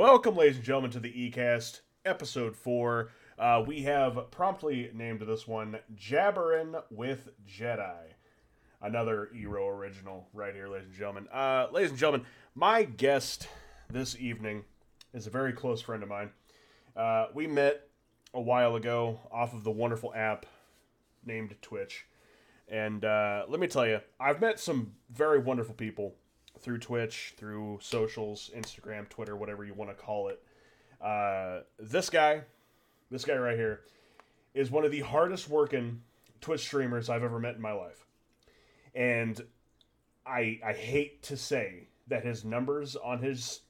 Welcome, ladies and gentlemen, to the eCast, episode four. Uh, we have promptly named this one Jabberin' with Jedi. Another EROE original right here, ladies and gentlemen. Uh, ladies and gentlemen, my guest this evening is a very close friend of mine. Uh, we met a while ago off of the wonderful app named Twitch. And uh, let me tell you, I've met some very wonderful people through Twitch, through socials, Instagram, Twitter, whatever you want to call it. Uh, this guy, this guy right here, is one of the hardest working Twitch streamers I've ever met in my life. And I I hate to say that his numbers on his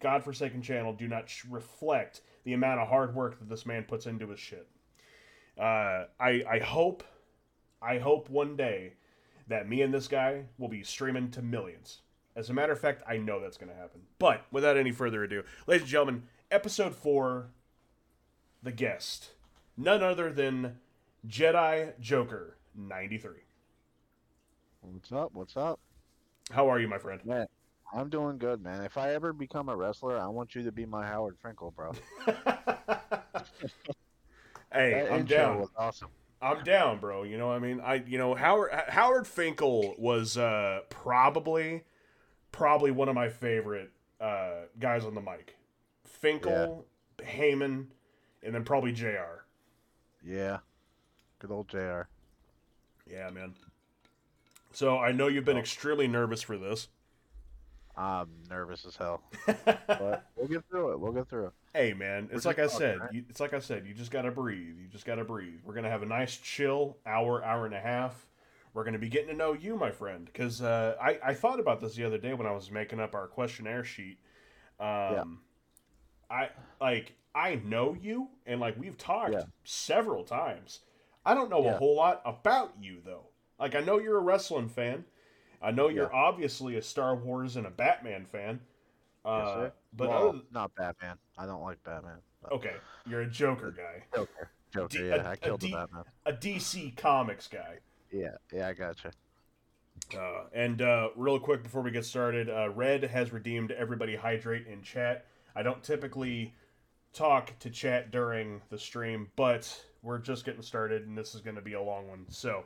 godforsaken channel do not reflect the amount of hard work that this man puts into his shit. Uh, I I hope I hope one day that me and this guy will be streaming to millions. As a matter of fact, I know that's going to happen. But without any further ado, ladies and gentlemen, episode four, the guest, none other than Jedi Joker ninety three. What's up? What's up? How are you, my friend? Man, I'm doing good, man. If I ever become a wrestler, I want you to be my Howard Finkel, bro. hey, That I'm down. was awesome. I'm down, bro. You know, I mean, I you know Howard Howard Finkel was uh, probably probably one of my favorite uh, guys on the mic. Finkel, Heyman, and then probably JR. Yeah. Good old JR. Yeah, man. So I know you've been Oh. extremely nervous for this. I'm nervous as hell. But we'll get through it. We'll get through it. hey, man, it's We're like I talking, said. right? You, it's like I said. You just gotta breathe. You just gotta breathe. We're gonna have a nice chill hour, hour and a half. We're gonna be getting to know you, my friend, because uh, I I thought about this the other day when I was making up our questionnaire sheet. Um, I like I know you, and like we've talked Yeah. several times. I don't know a whole lot about you though. Like I know you're a wrestling fan. I know you're Yeah. obviously a Star Wars and a Batman fan. Uh, Yes, sir. but well, other, not Batman. I don't like Batman. but okay, you're a Joker guy, Joker. Joker, D- yeah. a- I a killed D- the Batman. a DC Comics guy. Yeah, yeah, I gotcha. Uh, and uh, real quick before we get started, uh, Red has redeemed everybody hydrate in chat. I don't typically talk to chat during the stream, but we're just getting started, and this is going to be a long one. So, All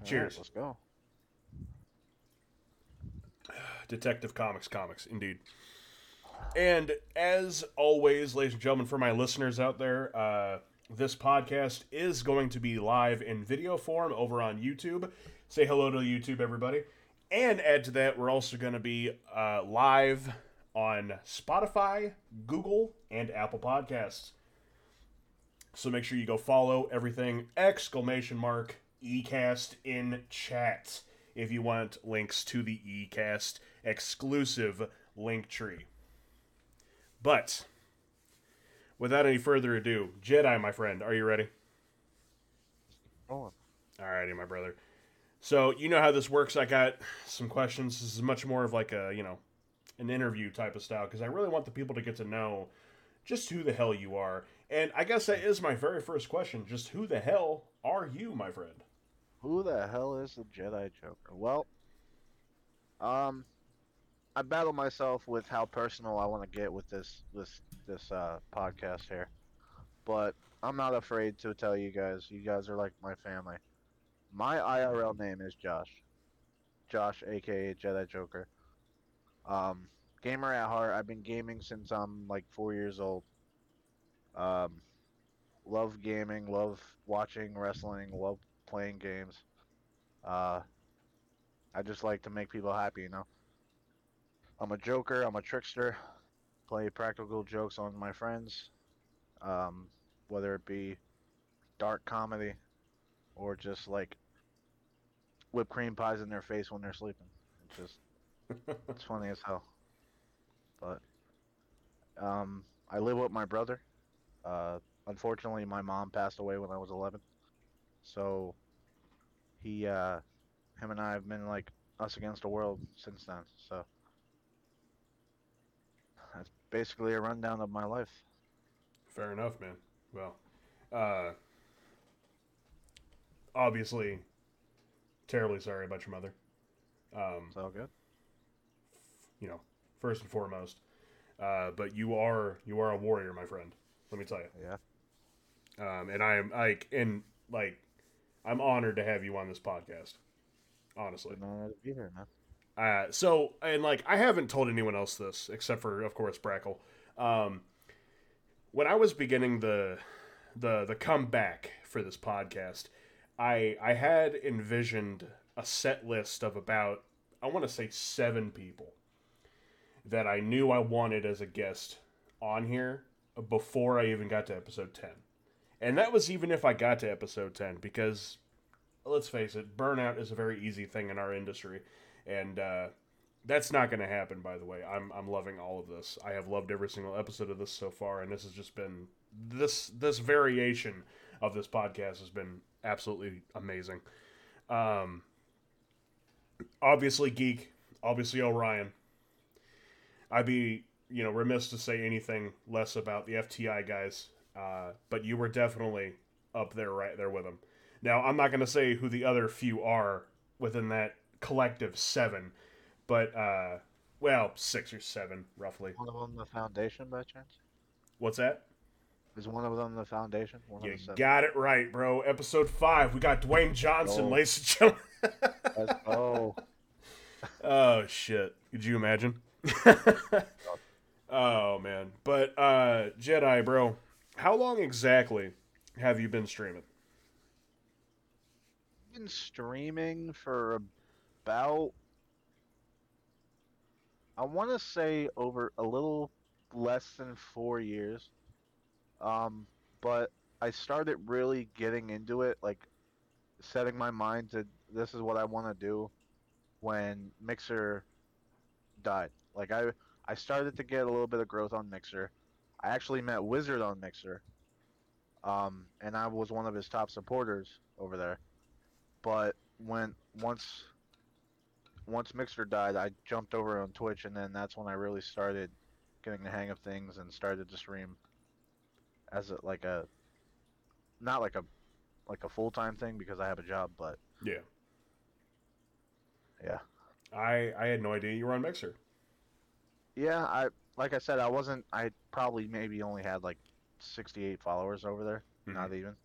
right, Cheers. let's go. Detective Comics, comics, indeed. And as always, ladies and gentlemen, for my listeners out there, uh, this podcast is going to be live in video form over on YouTube. Say hello to YouTube, everybody. And add to that, we're also going to be uh, live on Spotify, Google, and Apple Podcasts. So make sure you go follow everything exclamation mark ecast in chat if you want links to the ecast exclusive link tree. But without any further ado, Jedi, my friend, are you ready? Rolling. Alrighty, my brother. So you know how this works. I got some questions. This is much more of like a you know an interview type of style because I really want the people to get to know just who the hell you are. And I guess that is my very first question. Just who the hell are you, my friend? Who the hell is the Jedi Joker? Well, um, I battle myself with how personal I want to get with this this this uh, podcast here, but I'm not afraid to tell you guys. You guys are like my family. My IRL name is Josh. Josh, aka Jedi Joker. Um, gamer at heart. I've been gaming since I'm like four years old. Um, love gaming. Love watching wrestling. Love playing games. Uh, I just like to make people happy, you know. I'm a joker. I'm a trickster. Play practical jokes on my friends, um, whether it be dark comedy or just like whipped cream pies in their face when they're sleeping. It's just it's funny as hell. But um, I live with my brother. Uh, unfortunately, my mom passed away when I was 11. So he, uh, him and I have been like us against the world since then. So basically a rundown of my life. Fair enough, man. Well, uh, obviously, terribly sorry about your mother. Um, It's all good. you know, first and foremost. uh, but you are you are a warrior, my friend. Let me tell you. Yeah. Um, and I am like, and like, I'm honored to have you on this podcast. Honestly. To be here, man. Uh, so and like I haven't told anyone else this except for of course Brackle. Um, when I was beginning the the the comeback for this podcast, I I had envisioned a set list of about I want to say seven people that I knew I wanted as a guest on here before I even got to episode ten, and that was even if I got to episode ten because let's face it, burnout is a very easy thing in our industry and uh, that's not going to happen. By the way, I'm I'm loving all of this. I have loved every single episode of this so far, and this has just been this this variation of this podcast has been absolutely amazing. Um, obviously, geek. Obviously, Orion. I'd be you know remiss to say anything less about the FTI guys, uh, but you were definitely up there, right there with them. Now, I'm not going to say who the other few are within that collective seven, but uh, well, six or seven roughly. One of them the foundation by chance? What's that? Is one of them the foundation? One You of the seven. got it right, bro. Episode five, we got Dwayne Johnson, Oh. ladies and gentlemen. Let's oh shit! Could you imagine? oh man, but uh, Jedi, bro, how long exactly have you been streaming? been streaming for about I want to say over a little less than 4 years. Um but I started really getting into it like setting my mind to this is what I want to do when Mixer died. Like I I started to get a little bit of growth on Mixer. I actually met Wizard on Mixer. Um and I was one of his top supporters over there but when once once Mixer died, I jumped over on Twitch, and then that's when I really started getting the hang of things and started to stream as a, like a not like a like a full time thing because I have a job, but Yeah, yeah, I I had no idea you were on Mixer. yeah. I like I said, I wasn't. I probably maybe only had like sixty eight followers over there, Mhm. not even.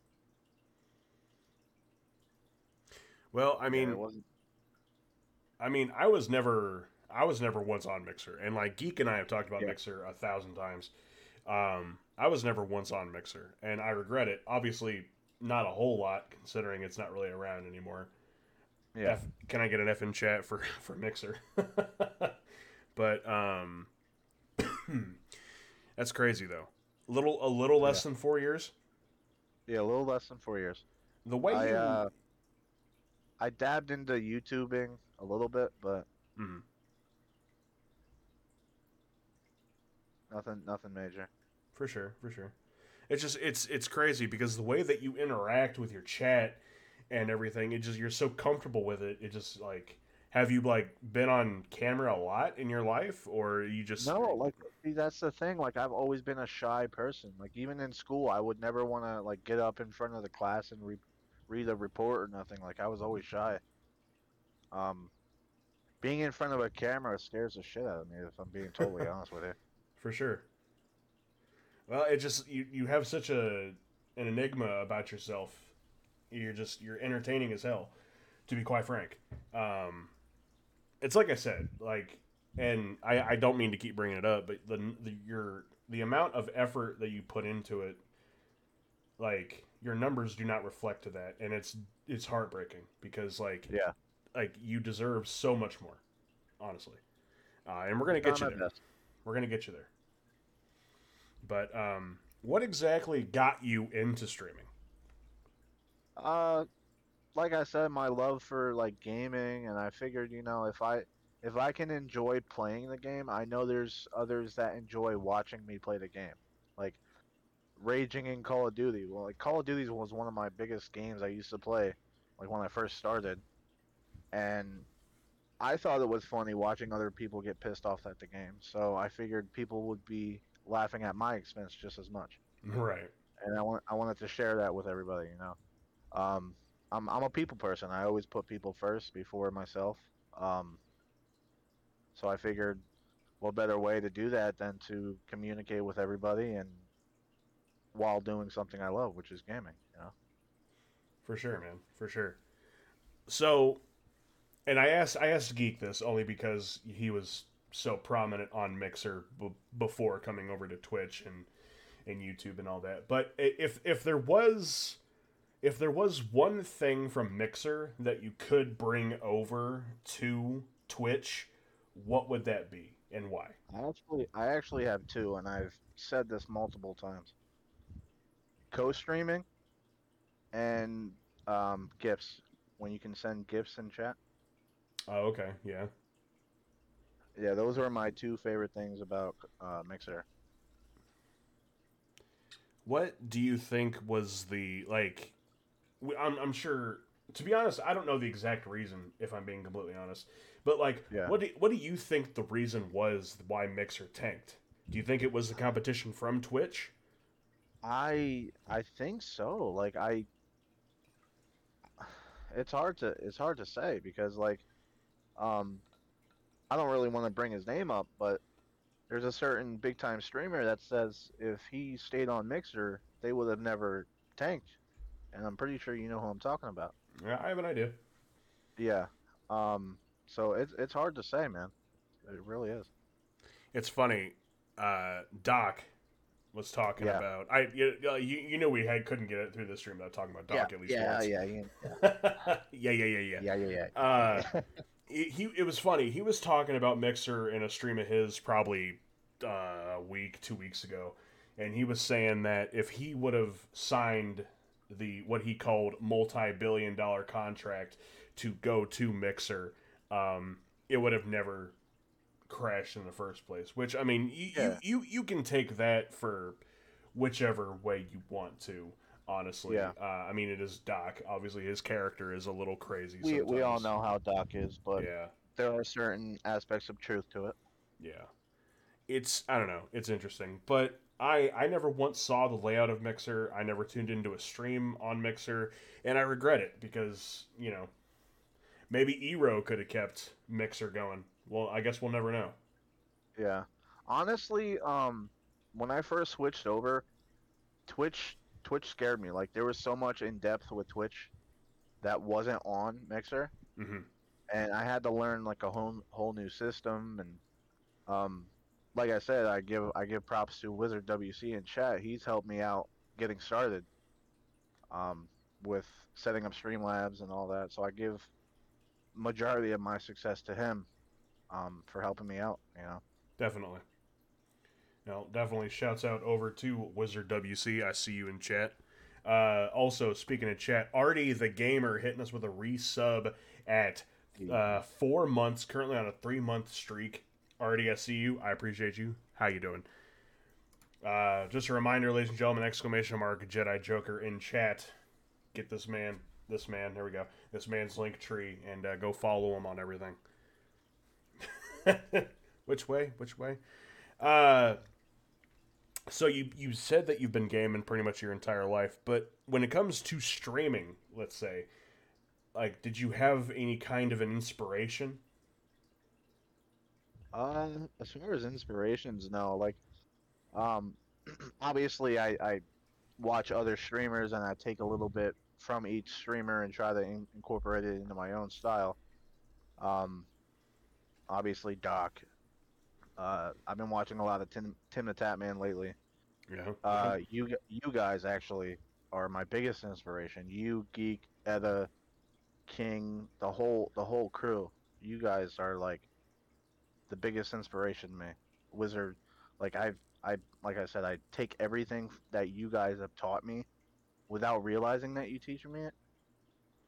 Well, I Yeah, mean, it wasn't. I mean, I was never, I was never once on Mixer, and like Geek and I have talked about Yeah. Mixer a thousand times. Um, I was never once on Mixer, and I regret it. Obviously, not a whole lot considering it's not really around anymore. Yeah, F, can I get an F in chat for for Mixer? but um, that's crazy though. Little a little less than four years. yeah, a little less than four years. The way I you, uh, I dabbed into YouTubing a little bit, but Mhm. nothing, nothing major. for sure, for sure. It's just it's it's crazy because the way that you interact with your chat and everything, it just you're so comfortable with it. It just like have you like been on camera a lot in your life, or you just No, like see, that's the thing. Like I've always been a shy person. Like even in school, I would never want to like get up in front of the class and re- read a report or nothing. Like I was always shy. Um, being in front of a camera scares the shit out of me. If I'm being totally honest with you. for sure. Well, it just you you have such a an enigma about yourself. You're just you're entertaining as hell, to be quite frank. Um, it's like I said, like, and I I don't mean to keep bringing it up, but the the your the amount of effort that you put into it, like your numbers do not reflect to that, and it's it's heartbreaking because like Yeah. Like you deserve so much more, honestly. Uh, and we're gonna get you there. best. We're gonna get you there. But um, what exactly got you into streaming? Uh, like I said, my love for like gaming, and I figured, you know, if I if I can enjoy playing the game, I know there's others that enjoy watching me play the game. Like raging in Call of Duty. Well, like Call of Duty was one of my biggest games I used to play, like when I first started, and I thought it was funny watching other people get pissed off at the game. So I figured people would be laughing at my expense just as much Right. and I want I wanted to share that with everybody. You know, um, I'm I'm a people person. I always put people first before myself. Um, so I figured, what better way to do that than to communicate with everybody and while doing something I love, which is gaming. You know. For sure, man. For sure. So, and I asked I asked Geek this only because he was so prominent on Mixer b- before coming over to Twitch and and YouTube and all that. But if if there was if there was one thing from Mixer that you could bring over to Twitch, what would that be and why? I actually I actually have two, and I've said this multiple times. Co-streaming and um, gifts when you can send gifts in chat. Oh, okay, yeah. Yeah, those are my two favorite things about uh, Mixer. What do you think was the like? I'm I'm sure. To be honest, I don't know the exact reason. If I'm being completely honest, but like, Yeah. what do, what do you think the reason was why Mixer tanked? Do you think it was the competition from Twitch? I I think so. Like I, it's hard to it's hard to say because like, um, I don't really want to bring his name up, but there's a certain big time streamer that says if he stayed on Mixer, they would have never tanked, and I'm pretty sure you know who I'm talking about. Yeah, I have an idea. Yeah. Um. So it's it's hard to say, man. It really is. It's funny. Uh, Doc was talking Yeah. about. I you, uh, you you know we had couldn't get it through the stream without talking about Doc yeah, at least yeah, once. yeah, yeah, yeah, yeah, yeah, yeah. yeah, yeah, yeah. Uh, he, he it was funny. He was talking about Mixer in a stream of his probably uh, a week, two weeks ago, and he was saying that if he would have signed the what he called multi-billion-dollar contract to go to Mixer, um, it would have never crashed in the first place. Which I mean, you, Yeah. you, you you can take that for whichever way you want to. Honestly, Yeah. uh, I mean, it is Doc. Obviously, his character is a little crazy. we we all know how Doc is, but Yeah, there are certain aspects of truth to it. yeah. It's I don't know. It's interesting, but I I never once saw the layout of Mixer. I never tuned into a stream on Mixer, and I regret it because you know maybe EROE could have kept Mixer going. Well, I guess we'll never know. Yeah. Honestly, um, when I first switched over, Twitch Twitch scared me. Like there was so much in depth with Twitch that wasn't on Mixer, hmm and I had to learn like a whole whole new system. And um, like I said, I give I give props to Wizard WC in chat. He's helped me out getting started. Um, with setting up Streamlabs and all that. So I give majority of my success to him, um, for helping me out. You know. Definitely. No, definitely shouts out over to Wizard WC. I see you in chat. Uh, also, speaking of chat, Artie the Gamer hitting us with a resub at uh, four months, currently on a three month streak. Artie, I see you. I appreciate you. How you doing? Uh, just a reminder, ladies and gentlemen, exclamation mark Jedi Joker in chat. Get this man, this man, there we go. This man's link tree and uh, go follow him on everything. Which way? Which way? Uh, so you you said that you've been gaming pretty much your entire life, but when it comes to streaming, let's say, like, did you have any kind of an inspiration? Uh, as far as inspirations, no. Like, um, obviously, I, I watch other streamers and I take a little bit from each streamer and try to in- incorporate it into my own style. Um, obviously, Doc. Uh, I've been watching a lot of Tim, Tim the Tatman lately. Yeah. Uh, you you guys actually are my biggest inspiration. You, Geek, Etta, King, the whole the whole crew. You guys are like the biggest inspiration to me. Wizard, like I've I like I said, I take everything that you guys have taught me without realizing that you teach me it,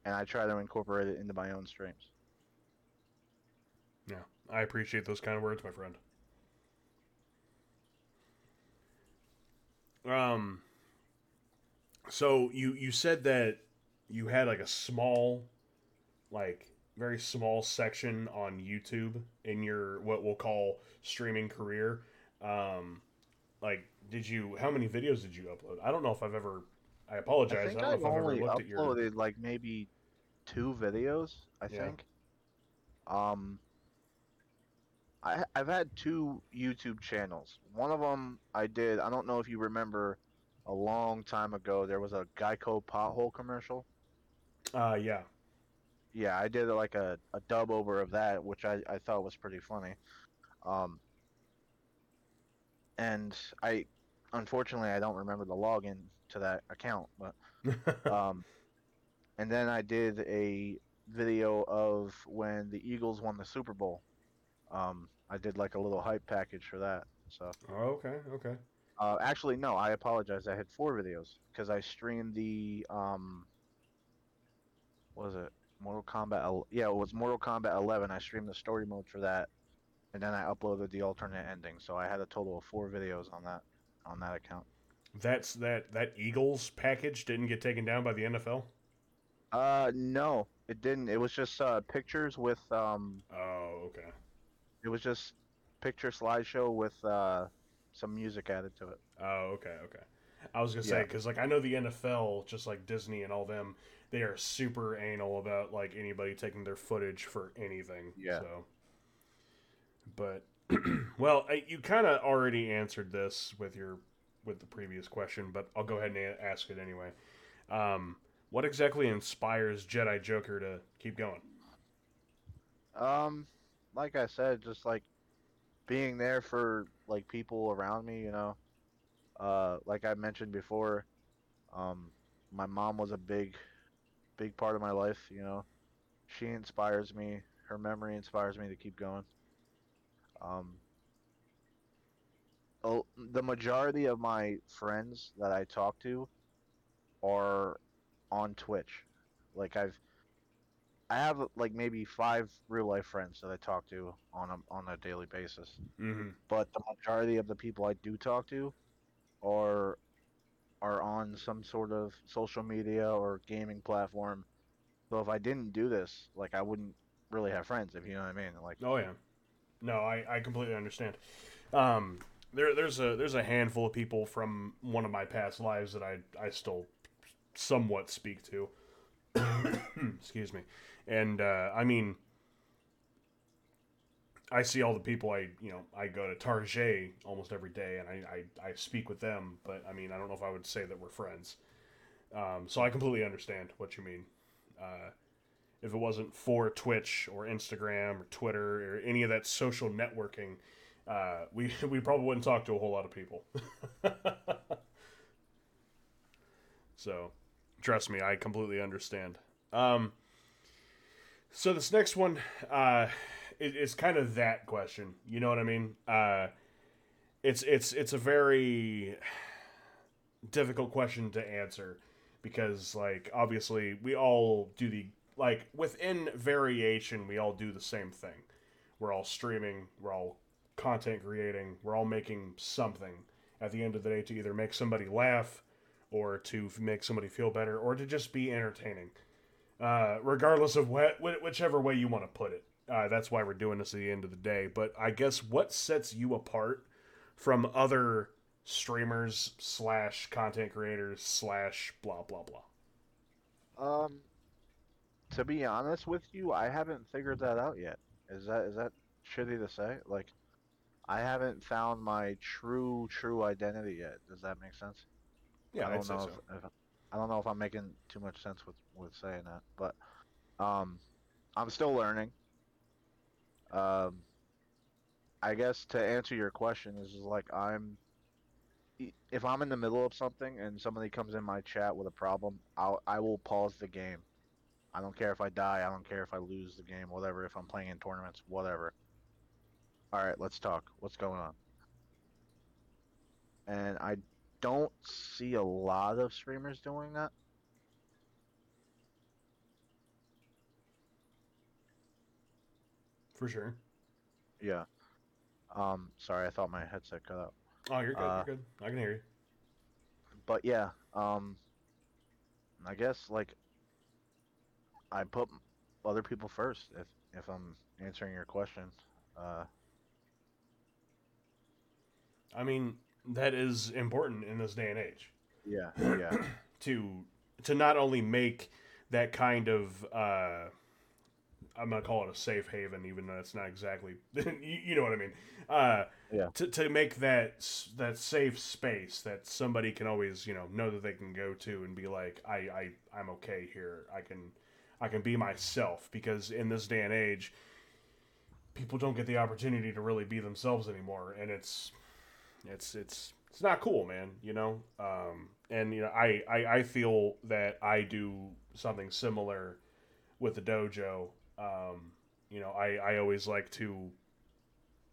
and I try to incorporate it into my own streams. yeah. I appreciate those kind of words, my friend. Um. So you you said that you had like a small, like very small section on YouTube in your what we'll call streaming career. Um, like, did you? How many videos did you upload? I don't know if I've ever. I I apologize. I, think don't know I've if I've ever only looked at your. uploaded like maybe two videos. I Yeah. think. Um. I I've had two YouTube channels. One of them I did. I don't know if you remember. A long time ago, there was a Geico pothole commercial. Uh, yeah. Yeah, I did like a, a dub over of that, which I, I thought was pretty funny. Um, and I, unfortunately, I don't remember the login to that account, but um, and then I did a video of when the Eagles won the Super Bowl. Um, I did like a little hype package for that. So oh, okay, okay. uh, actually, no, I apologize. I had four videos because I streamed the um, what was it? Mortal Kombat. el- Yeah, it was Mortal Kombat 11. I streamed the story mode for that, and then I uploaded the alternate ending. So I had a total of four videos on that on that account. That's that that Eagles package didn't get taken down by the NFL. Uh, no, it didn't. It was just uh, pictures with um, Oh, okay. It was just picture slideshow with uh, some music added to it. Oh, okay, okay. I was gonna say Yeah. because like I know the NFL, just like Disney and all them, they are super anal about like anybody taking their footage for anything. Yeah. So, but well, I, you kind of already answered this with your with the previous question, but I'll go ahead and a- ask it anyway. Um, what exactly inspires Jedi Joker to keep going? Um, like I said, just like being there for like people around me, you know. Uh, like I mentioned before, um, my mom was a big, big part of my life, you know. She inspires me. Her memory inspires me to keep going. Um, oh, the majority of my friends that I talk to are on Twitch. Like I've I have like maybe five real life friends that I talk to on a on a daily basis. Mm-hmm. But the majority of the people I do talk to are are on some sort of social media or gaming platform. So if I didn't do this, like I wouldn't really have friends, if you know what I mean. Like Oh yeah, no, I, I completely understand. Um, there there's a there's a handful of people from one of my past lives that I I still somewhat speak to. Excuse me, and uh, I mean, I see all the people I you know I go to Target almost every day, and I, I I speak with them, but I mean I don't know if I would say that we're friends. Um, so I completely understand what you mean. Uh, if it wasn't for Twitch or Instagram or Twitter or any of that social networking, uh, we we probably wouldn't talk to a whole lot of people. so, trust me, I completely understand. Um, so this next one, uh, it's kind of that question. You know what I mean? Uh, it's it's it's a very difficult question to answer because, like, obviously, we all do the like within variation we all do the same thing we're all streaming we're all content creating we're all making something at the end of the day to either make somebody laugh or to make somebody feel better or to just be entertaining uh, regardless of what wh- whichever way you want to put it uh, that's why we're doing this at the end of the day but i guess what sets you apart from other streamers slash content creators slash blah blah blah Um, to be honest with you, I haven't figured that out yet. Is that is that shitty to say? Like, I haven't found my true true identity yet. Does that make sense? yeah I don't know so if, if I don't know if I'm making too much sense with with saying that, but um, I'm still learning. Um, I guess to answer your question is like I'm. If I'm in the middle of something and somebody comes in my chat with a problem, I'll I will pause the game. I don't care if I die. I don't care if I lose the game. Whatever. If I'm playing in tournaments, whatever. All right, let's talk. What's going on? And I don't see a lot of streamers doing that. for sure Yeah. Um, sorry, I thought my headset cut out. Oh, you're good. Uh, you're good. I can hear you. But yeah, um, I guess like I put other people first if if I'm answering your question. Uh, I mean, that is important in this day and age yeah, yeah, to to not only make that kind of uh, I'm gonna call it a safe haven, even though it's not exactly. you, you know what I mean? Uh, Yeah. To to make that that safe space that somebody can always you know know that they can go to and be like, I I I'm okay here. I can I can be myself because in this day and age, people don't get the opportunity to really be themselves anymore, and it's it's it's it's not cool, man. You know, um, and you know, I, I I feel that I do something similar with the dojo. Um, you know, I I always like to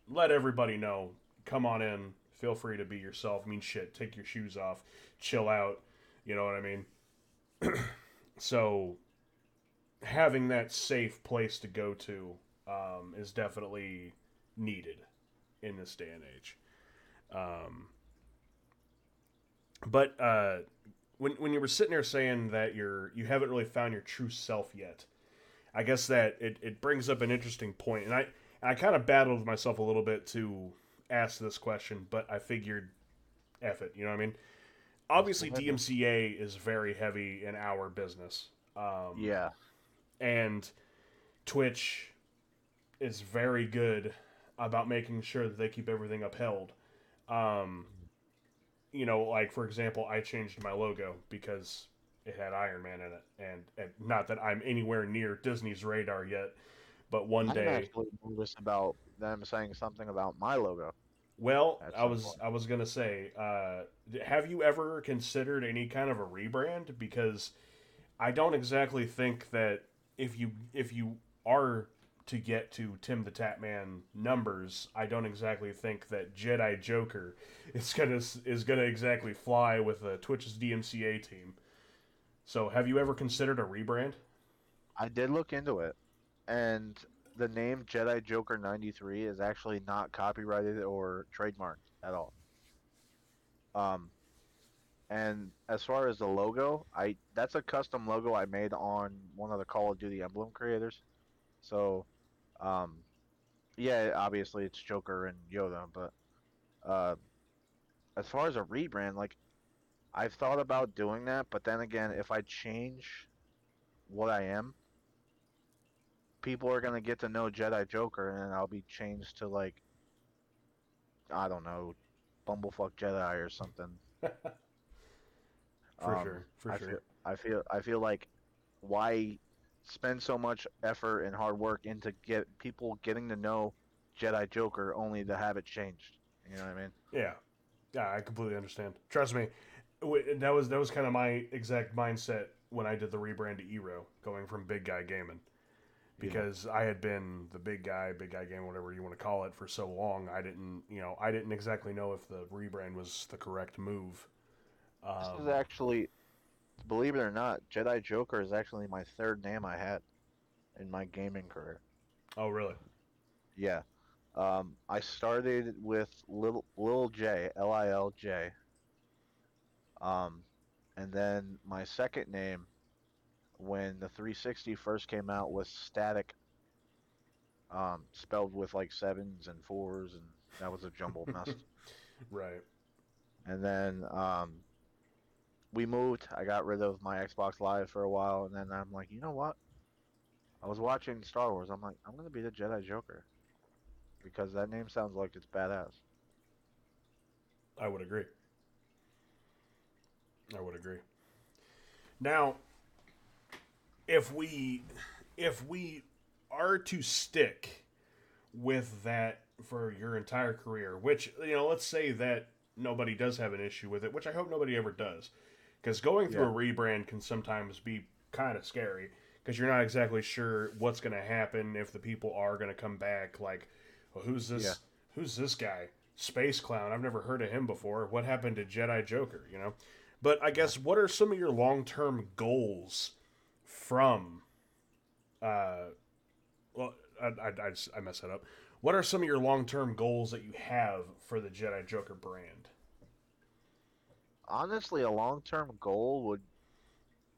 let everybody know, come on in, feel free to be yourself. I mean, shit, take your shoes off, chill out. You know what I mean? so having that safe place to go to um, is definitely needed in this day and age. Um, but uh, when when you were sitting there saying that you're you haven't really found your true self yet, I guess that it, it brings up an interesting point. and I I kind of battled with myself a little bit to ask this question, but I figured, F it, you know what I mean? Obviously. DMCA is very heavy in our business. Um, Yeah. and Twitch is very good about making sure that they keep everything upheld. Um, you know, like for example, I changed my logo because it had Iron Man in it, and, and not that I'm anywhere near Disney's radar yet, but one I'm day, actually nervous about them saying something about my logo. well, I was point. I was gonna say, uh, have you ever considered any kind of a rebrand? Because I don't exactly think that if you if you are to get to Tim the Tatman numbers, I don't exactly think that Jedi Joker is gonna is gonna exactly fly with uh, Twitch's DMCA team. So, have you ever considered a rebrand? I did look into it, and the name Jedi Joker 93 is actually not copyrighted or trademarked at all. Um, and as far as the logo, I that's a custom logo I made on one of the Call of Duty emblem creators. So, um, yeah, obviously it's Joker and Yoda, but uh, as far as a rebrand, like I've thought about doing that, but then again, if I change what I am, people are gonna get to know Jedi Joker, and I'll be changed to like, I don't know, Bumblefuck Jedi or something. For Um, sure, for I sure. Feel, I feel I feel like why spend so much effort and hard work into get people getting to know Jedi Joker only to have it changed. You know what I mean? Yeah, yeah, I completely understand. Trust me, that was that was kind of my exact mindset when I did the rebrand to EROE, going from Big Guy Gaming, because I had been the big guy, big guy game, whatever you want to call it, for so long. I didn't, you know, I didn't exactly know if the rebrand was the correct move. This Um, is actually, believe it or not, Jedi Joker is actually my third name I had in my gaming career. oh, really? Yeah. Um, I started with Lil, Lil J, L I L J. Um, and then my second name, when the 360 first came out, was Static. Um, spelled with like sevens and fours, and that was a jumbled mess. Right. And then um, we moved. I got rid of my Xbox Live for a while, and then I'm like, you know what? I was watching Star Wars. I'm like, I'm gonna be the Jedi Joker because that name sounds like it's badass. I would agree. I would agree. Now, if we if we are to stick with that for your entire career, which you know, let's say that nobody does have an issue with it, which I hope nobody ever does, because going through a rebrand can sometimes be kind of scary because you're not exactly sure what's going to happen if the people are going to come back. Like, well, who's this? Yeah. Who's this guy? Space Clown. I've never heard of him before. What happened to Jedi Joker? You know. But I guess what are some of your long term goals from? Uh, well, I, I, I, just, I messed that up. What are some of your long term goals that you have for the Jedi Joker brand? Honestly, a long-term goal would.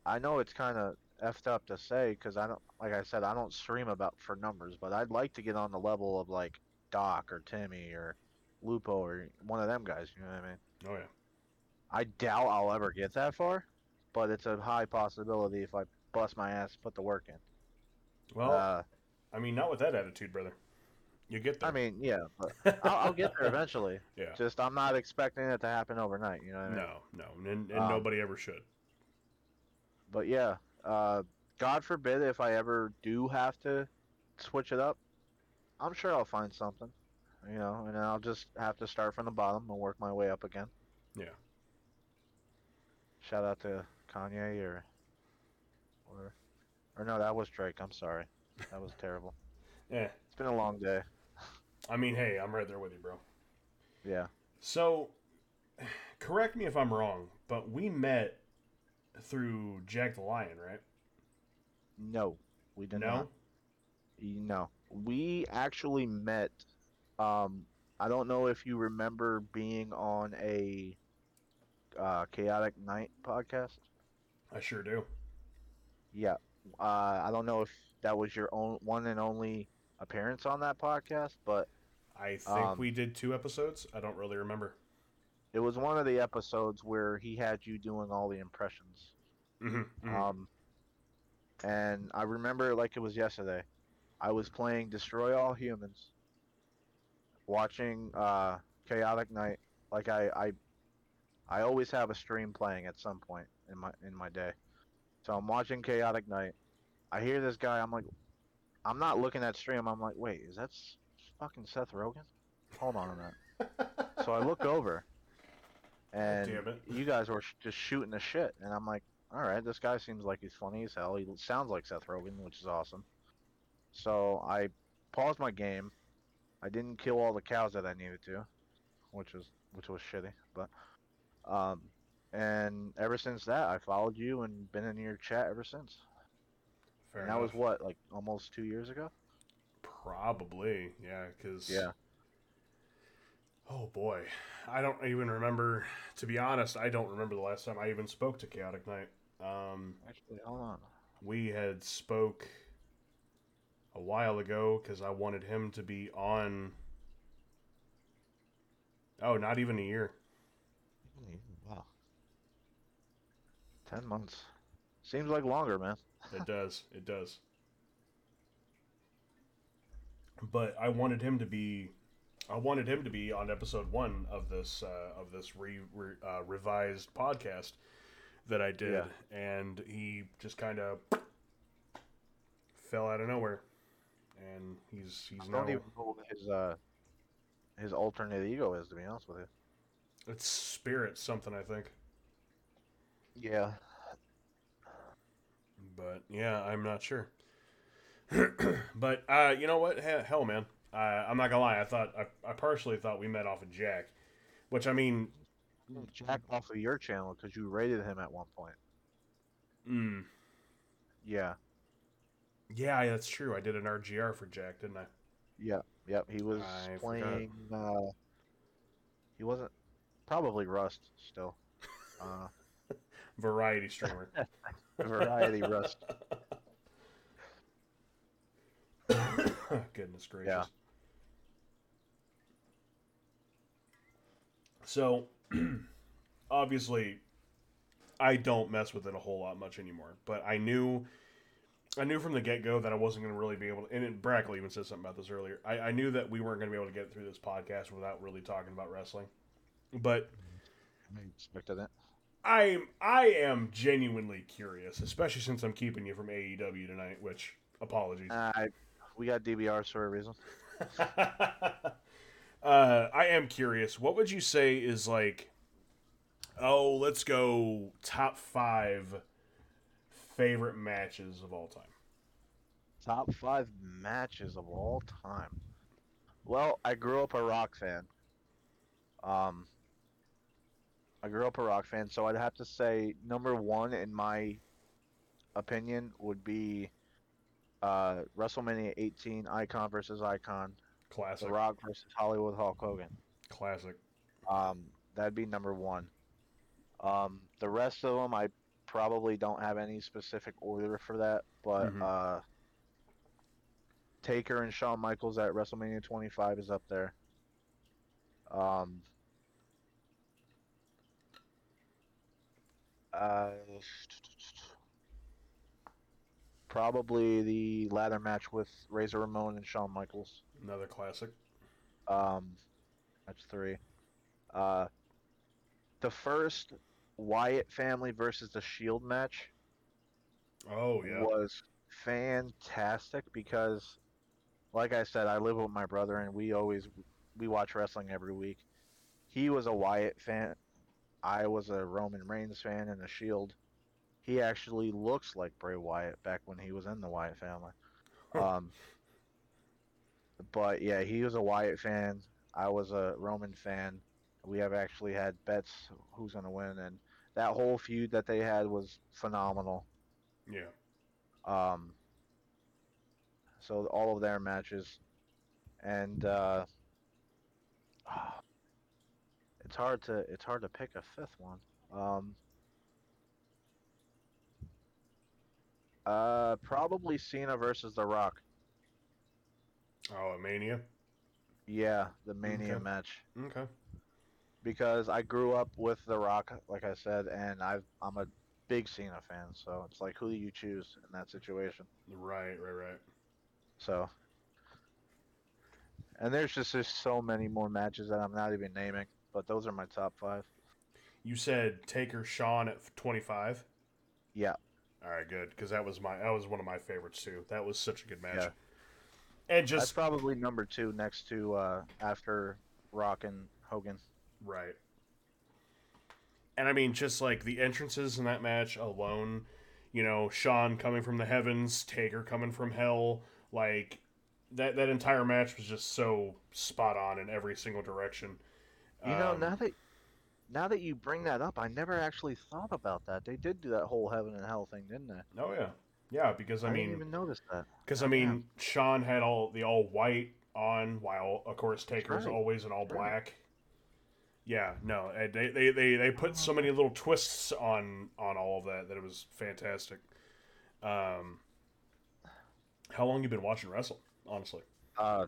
I know it's kind of effed up to say because I don't, like I said, I don't stream about for numbers, but I'd like to get on the level of like Doc or Timmy or Lupo or one of them guys. You know what I mean? Oh yeah, I doubt I'll ever get that far, but it's a high possibility if I bust my ass, put the work in. well, uh, I mean, not with that attitude, brother. You get there. I mean, yeah, I'll, I'll get there eventually. yeah. Just I'm not expecting it to happen overnight. You know what I mean? No, no, and, and Um, nobody ever should. But yeah, uh, God forbid if I ever do have to switch it up, I'm sure I'll find something. You know, and I'll just have to start from the bottom and work my way up again. Yeah. Shout out to Kanye or or or no, that was Drake. I'm sorry. That was terrible. Yeah. It's been a long day. I mean, hey, I'm right there with you, bro. Yeah. So, correct me if I'm wrong, but we met through Jack the Lion, right? No, we did no. not. No, we actually met. Um, I don't know if you remember being on a uh, Chaotic Night podcast. I sure do. Yeah. Uh, I don't know if that was your own one and only appearance on that podcast, but I think Um, we did two episodes. I don't really remember. it was one of the episodes where he had you doing all the impressions. Mm-hmm, Um, and I remember like it was yesterday. I was playing Destroy All Humans, watching uh, Chaotic Night. Like I, I, I always have a stream playing at some point in my in my day. So I'm watching Chaotic Night. I hear this guy. I'm like, I'm not looking at stream. I'm like, wait, is that fucking Seth Rogen? Hold on a minute. So I look over, and you guys were sh- just shooting the shit, and I'm like, all right, this guy seems like he's funny as hell. He sounds like Seth Rogen, which is awesome. So I paused my game. I didn't kill all the cows that I needed to, which was which was shitty. But um, and ever since that, I followed you and been in your chat ever since. Fair and that was what like almost two years ago. Probably, yeah, because Yeah. Oh boy, I don't even remember. To be honest, I don't remember the last time I even spoke to Chaotic Knight. Um, Actually, hold on. we had spoke a while ago because I wanted him to be on. Oh, not even a year. Wow. Ten months. Seems like longer, man. It does. It does. But I wanted him to be. I wanted him to be on episode one of this uh, of this re, re, uh, revised podcast that I did, and he just kind of fell out of nowhere, and he's he's I now don't even know what his uh his alternate ego is to be honest with you. it's spirit something I think, Yeah. but yeah, I'm not sure. but uh, you know what? Hell, man, uh, I'm not gonna lie. I thought I, I partially thought we met off of Jack, which I mean, Jack off of your channel because you rated him at one point. mm, Yeah. yeah, that's true. I did an RGR for Jack, didn't I? Yep. Yep. He was I playing. Uh, he wasn't probably Rust still. Uh, Variety streamer. variety Rust. Goodness gracious. Yeah. So, obviously, I don't mess with it a whole lot much anymore. But I knew, I knew from the get go that I wasn't going to really be able to. And Brackley even said something about this earlier. I, I knew that we weren't going to be able to get through this podcast without really talking about wrestling. But I expected it. I'm I am genuinely curious, especially since I'm keeping you from AEW tonight. Which apologies. Uh, I, we got DVRs for a reason. uh, I am curious. What would you say is like? Oh, let's go top five favorite matches of all time. Top five matches of all time. Well, I grew up a rock fan. Um, I grew up a rock fan, so I'd have to say number one in my opinion would be uh, WrestleMania 18, Icon versus Icon, Classic. The Rock versus Hollywood Hulk Hogan. Classic. Um, that'd be number one. Um, the rest of them, I probably don't have any specific order for that, but Mhm. uh, Taker and Shawn Michaels at WrestleMania 25 is up there. Um, uh, probably the ladder match with Razor Ramon and Shawn Michaels. Another classic. Um, that's three. Uh, the first Wyatt family versus the Shield match Oh yeah. was fantastic because, like I said, I live with my brother and we always we watch wrestling every week. He was a Wyatt fan. I was a Roman Reigns fan and a Shield. He actually looks like Bray Wyatt back when he was in the Wyatt family. Um, but yeah, he was a Wyatt fan. I was a Roman fan. We have actually had bets who's going to win, and that whole feud that they had was phenomenal. Yeah. Um, so all of their matches, and uh, it's hard to it's hard to pick a fifth one. Um, uh, probably Cena versus The Rock. Oh, a Mania. Yeah, the Mania Okay. match Okay. because I grew up with The Rock, like I said, and I've I'm a big Cena fan. So it's like, who do you choose in that situation? Right, right, right. So, and there's just there's so many more matches that I'm not even naming, but those are my top five. You said Taker Shawn at 25. Yeah, All right, good, because that was my that was one of my favorites too. That was such a good match. Yeah. And that's just probably number two next to uh, after Rock and Hogan. right. And I mean, just like the entrances in that match alone, you know, Shawn coming from the heavens, Taker coming from hell, like that that entire match was just so spot on in every single direction. You know, Um, now that now that you bring that up, I never actually thought about that. They did do that whole heaven and hell thing, didn't they? Oh yeah, yeah. Because I, mean. I, mean, didn't even notice that. Because I mean, yeah. Shawn had all the all white on, while of course Taker's right. always in all black. Yeah, no, uh, they, they they they put so many little twists on on all of that that it was fantastic. Um, how long you been watching wrestle? Honestly, Uh,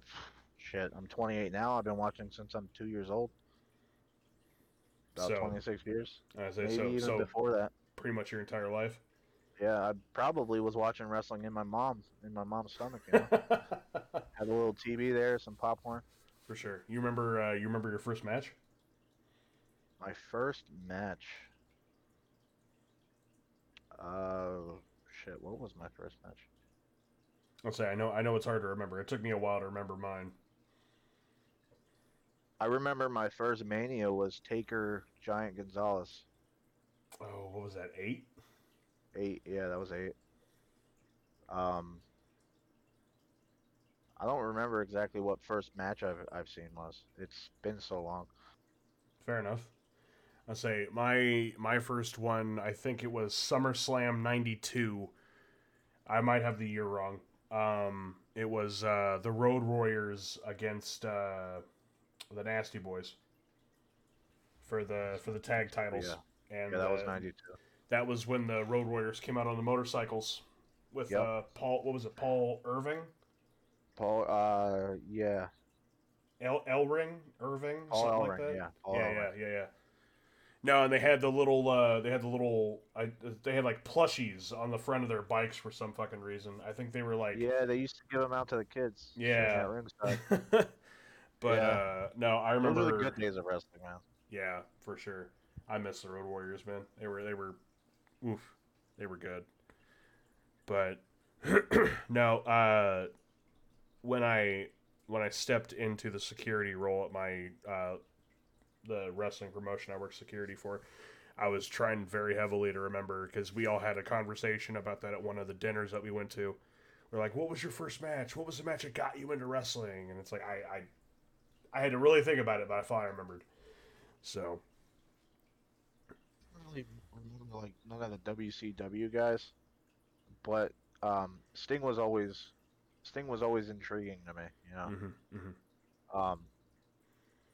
shit, I'm 28 now. I've been watching since I'm two years old. About So, 26 years, I say maybe so. even So before that. pretty much your entire life. Yeah, I probably was watching wrestling in my mom in my mom's stomach. You know? Had a little TV there, some popcorn. For sure. You remember? Uh, you remember your first match? My first match. Uh, shit. What was my first match? I'll say I know. I know it's hard to remember. It took me a while to remember mine. I remember my first Mania was Taker Giant Gonzalez. Oh, what was that? Eight. Eight. Yeah, that was eight. Um, I don't remember exactly what first match I've I've seen was. It's been so long. Fair enough. I say my my first one. I think it was SummerSlam '92. I might have the year wrong. Um, it was uh, the Road Warriors against uh, the Nasty Boys for the for the tag titles. Yeah. And Yeah, that was uh, '92. that was when the Road Warriors came out on the motorcycles with Yep. uh, Paul. What was it? Paul Irving, Paul. Uh, yeah. El Elring Irving, Paul something Ellering. like that. Yeah. Paul yeah, Ellering. yeah, yeah, yeah. No, and they had the little, uh, they had the little, I, they had like plushies on the front of their bikes for some fucking reason. I think they were like, Yeah, they used to give them out to the kids. Yeah. but Yeah. uh, no, I Those remember. are the good days of wrestling, man. Yeah, for sure. I miss the Road Warriors, man. They were, they were, oof, they were good. But no, uh, when I when I stepped into the security role at my uh, the wrestling promotion I work security for, I was trying very heavily to remember because we all had a conversation about that at one of the dinners that we went to. We're like, "What was your first match? What was the match that got you into wrestling?" And it's like I I, I had to really think about it, but I thought I remembered. So I really remember like none of the WCW guys, but um, Sting was always Sting was always intriguing to me. You know. hmm hmm Um,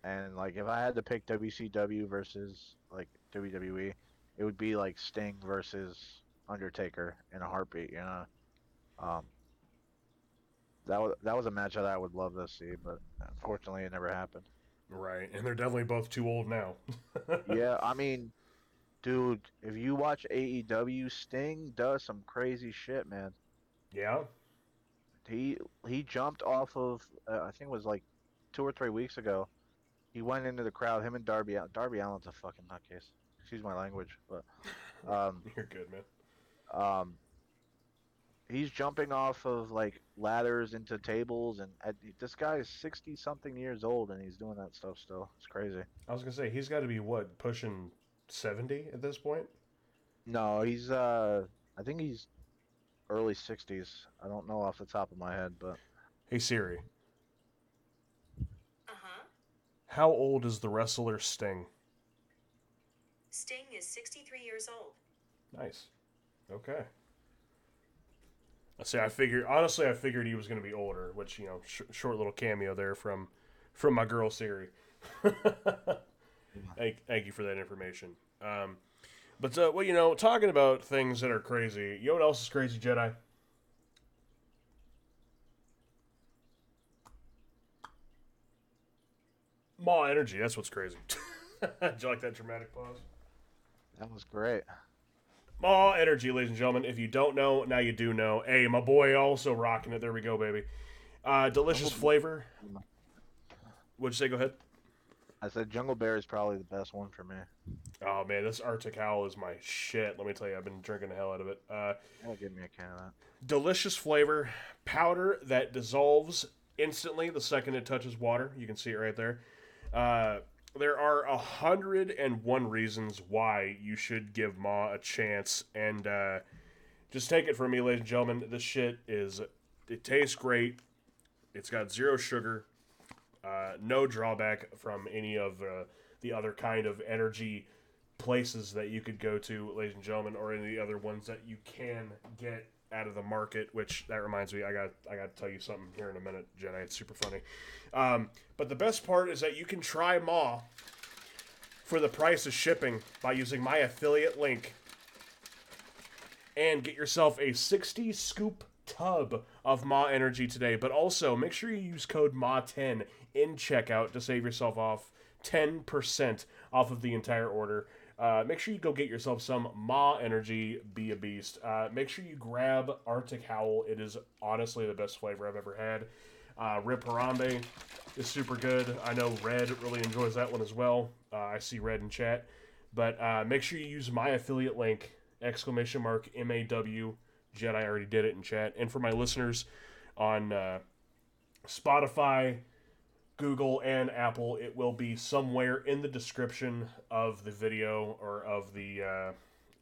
and like if I had to pick WCW versus like WWE, it would be like Sting versus Undertaker in a heartbeat. You know. Um. That was that was a match that I would love to see, but unfortunately it never happened. right, and they're definitely both too old now. yeah, I mean, dude, if you watch AEW, Sting does some crazy shit, man. Yeah. He he jumped off of uh, I think it was like two or three weeks ago. He went into the crowd. Him and Darby Darby Allin's a fucking nutcase. Excuse my language, but um, You're good, man. um, he's jumping off of like ladders into tables, and uh, this guy is sixty something years old, and he's doing that stuff still. It's crazy. I was gonna say he's got to be what pushing seventy at this point. No, he's uh, I think he's early sixties. I don't know off the top of my head, but Hey Siri, Uh huh. how old is the wrestler Sting? Sting is 63 years old. Nice. Okay. I say I figured honestly I figured he was going to be older, which you know sh- short little cameo there from from my girl Siri. thank, thank you for that information. Um, but uh, well, you know, talking about things that are crazy. You know what else is crazy, Jedi? Maw energy. That's what's crazy. Did you like that dramatic pause? that was great. Maw Energy, ladies and gentlemen. If you don't know, now you do know. Hey, my boy also rocking it. There we go, baby. Uh, delicious flavor. What'd you say? Go ahead. I said Jungle Bear is probably the best one for me. Oh man, this Arctic Owl is my shit. Let me tell you, I've been drinking the hell out of it. Uh, Yeah, give me a can of that. delicious flavor, powder that dissolves instantly the second it touches water. You can see it right there. Uh, there are a hundred and one reasons why you should give Maw a chance, and uh, just take it from me, ladies and gentlemen. This shit is it tastes great. It's got zero sugar, uh, no drawback from any of uh, the other kind of energy places that you could go to, ladies and gentlemen, or any of the other ones that you can get out of the market. Which that reminds me, I got I got to tell you something here in a minute, Jedi. It's super funny. Um, but the best part is that you can try Maw for the price of shipping by using my affiliate link and get yourself a 60 scoop tub of Maw Energy today. But also make sure you use code MAW10 in checkout to save yourself off 10% off of the entire order. Uh, make sure you go get yourself some Maw Energy, be a beast. Uh, make sure you grab Arctic Howl. It is honestly the best flavor I've ever had. Uh, Rip Harambe is super good. I know Red really enjoys that one as well. Uh, I see Red in chat. But uh, make sure you use my affiliate link, exclamation mark MAW. Jedi already did it in chat. And for my listeners on uh, Spotify, Google, and Apple, it will be somewhere in the description of the video or of the uh,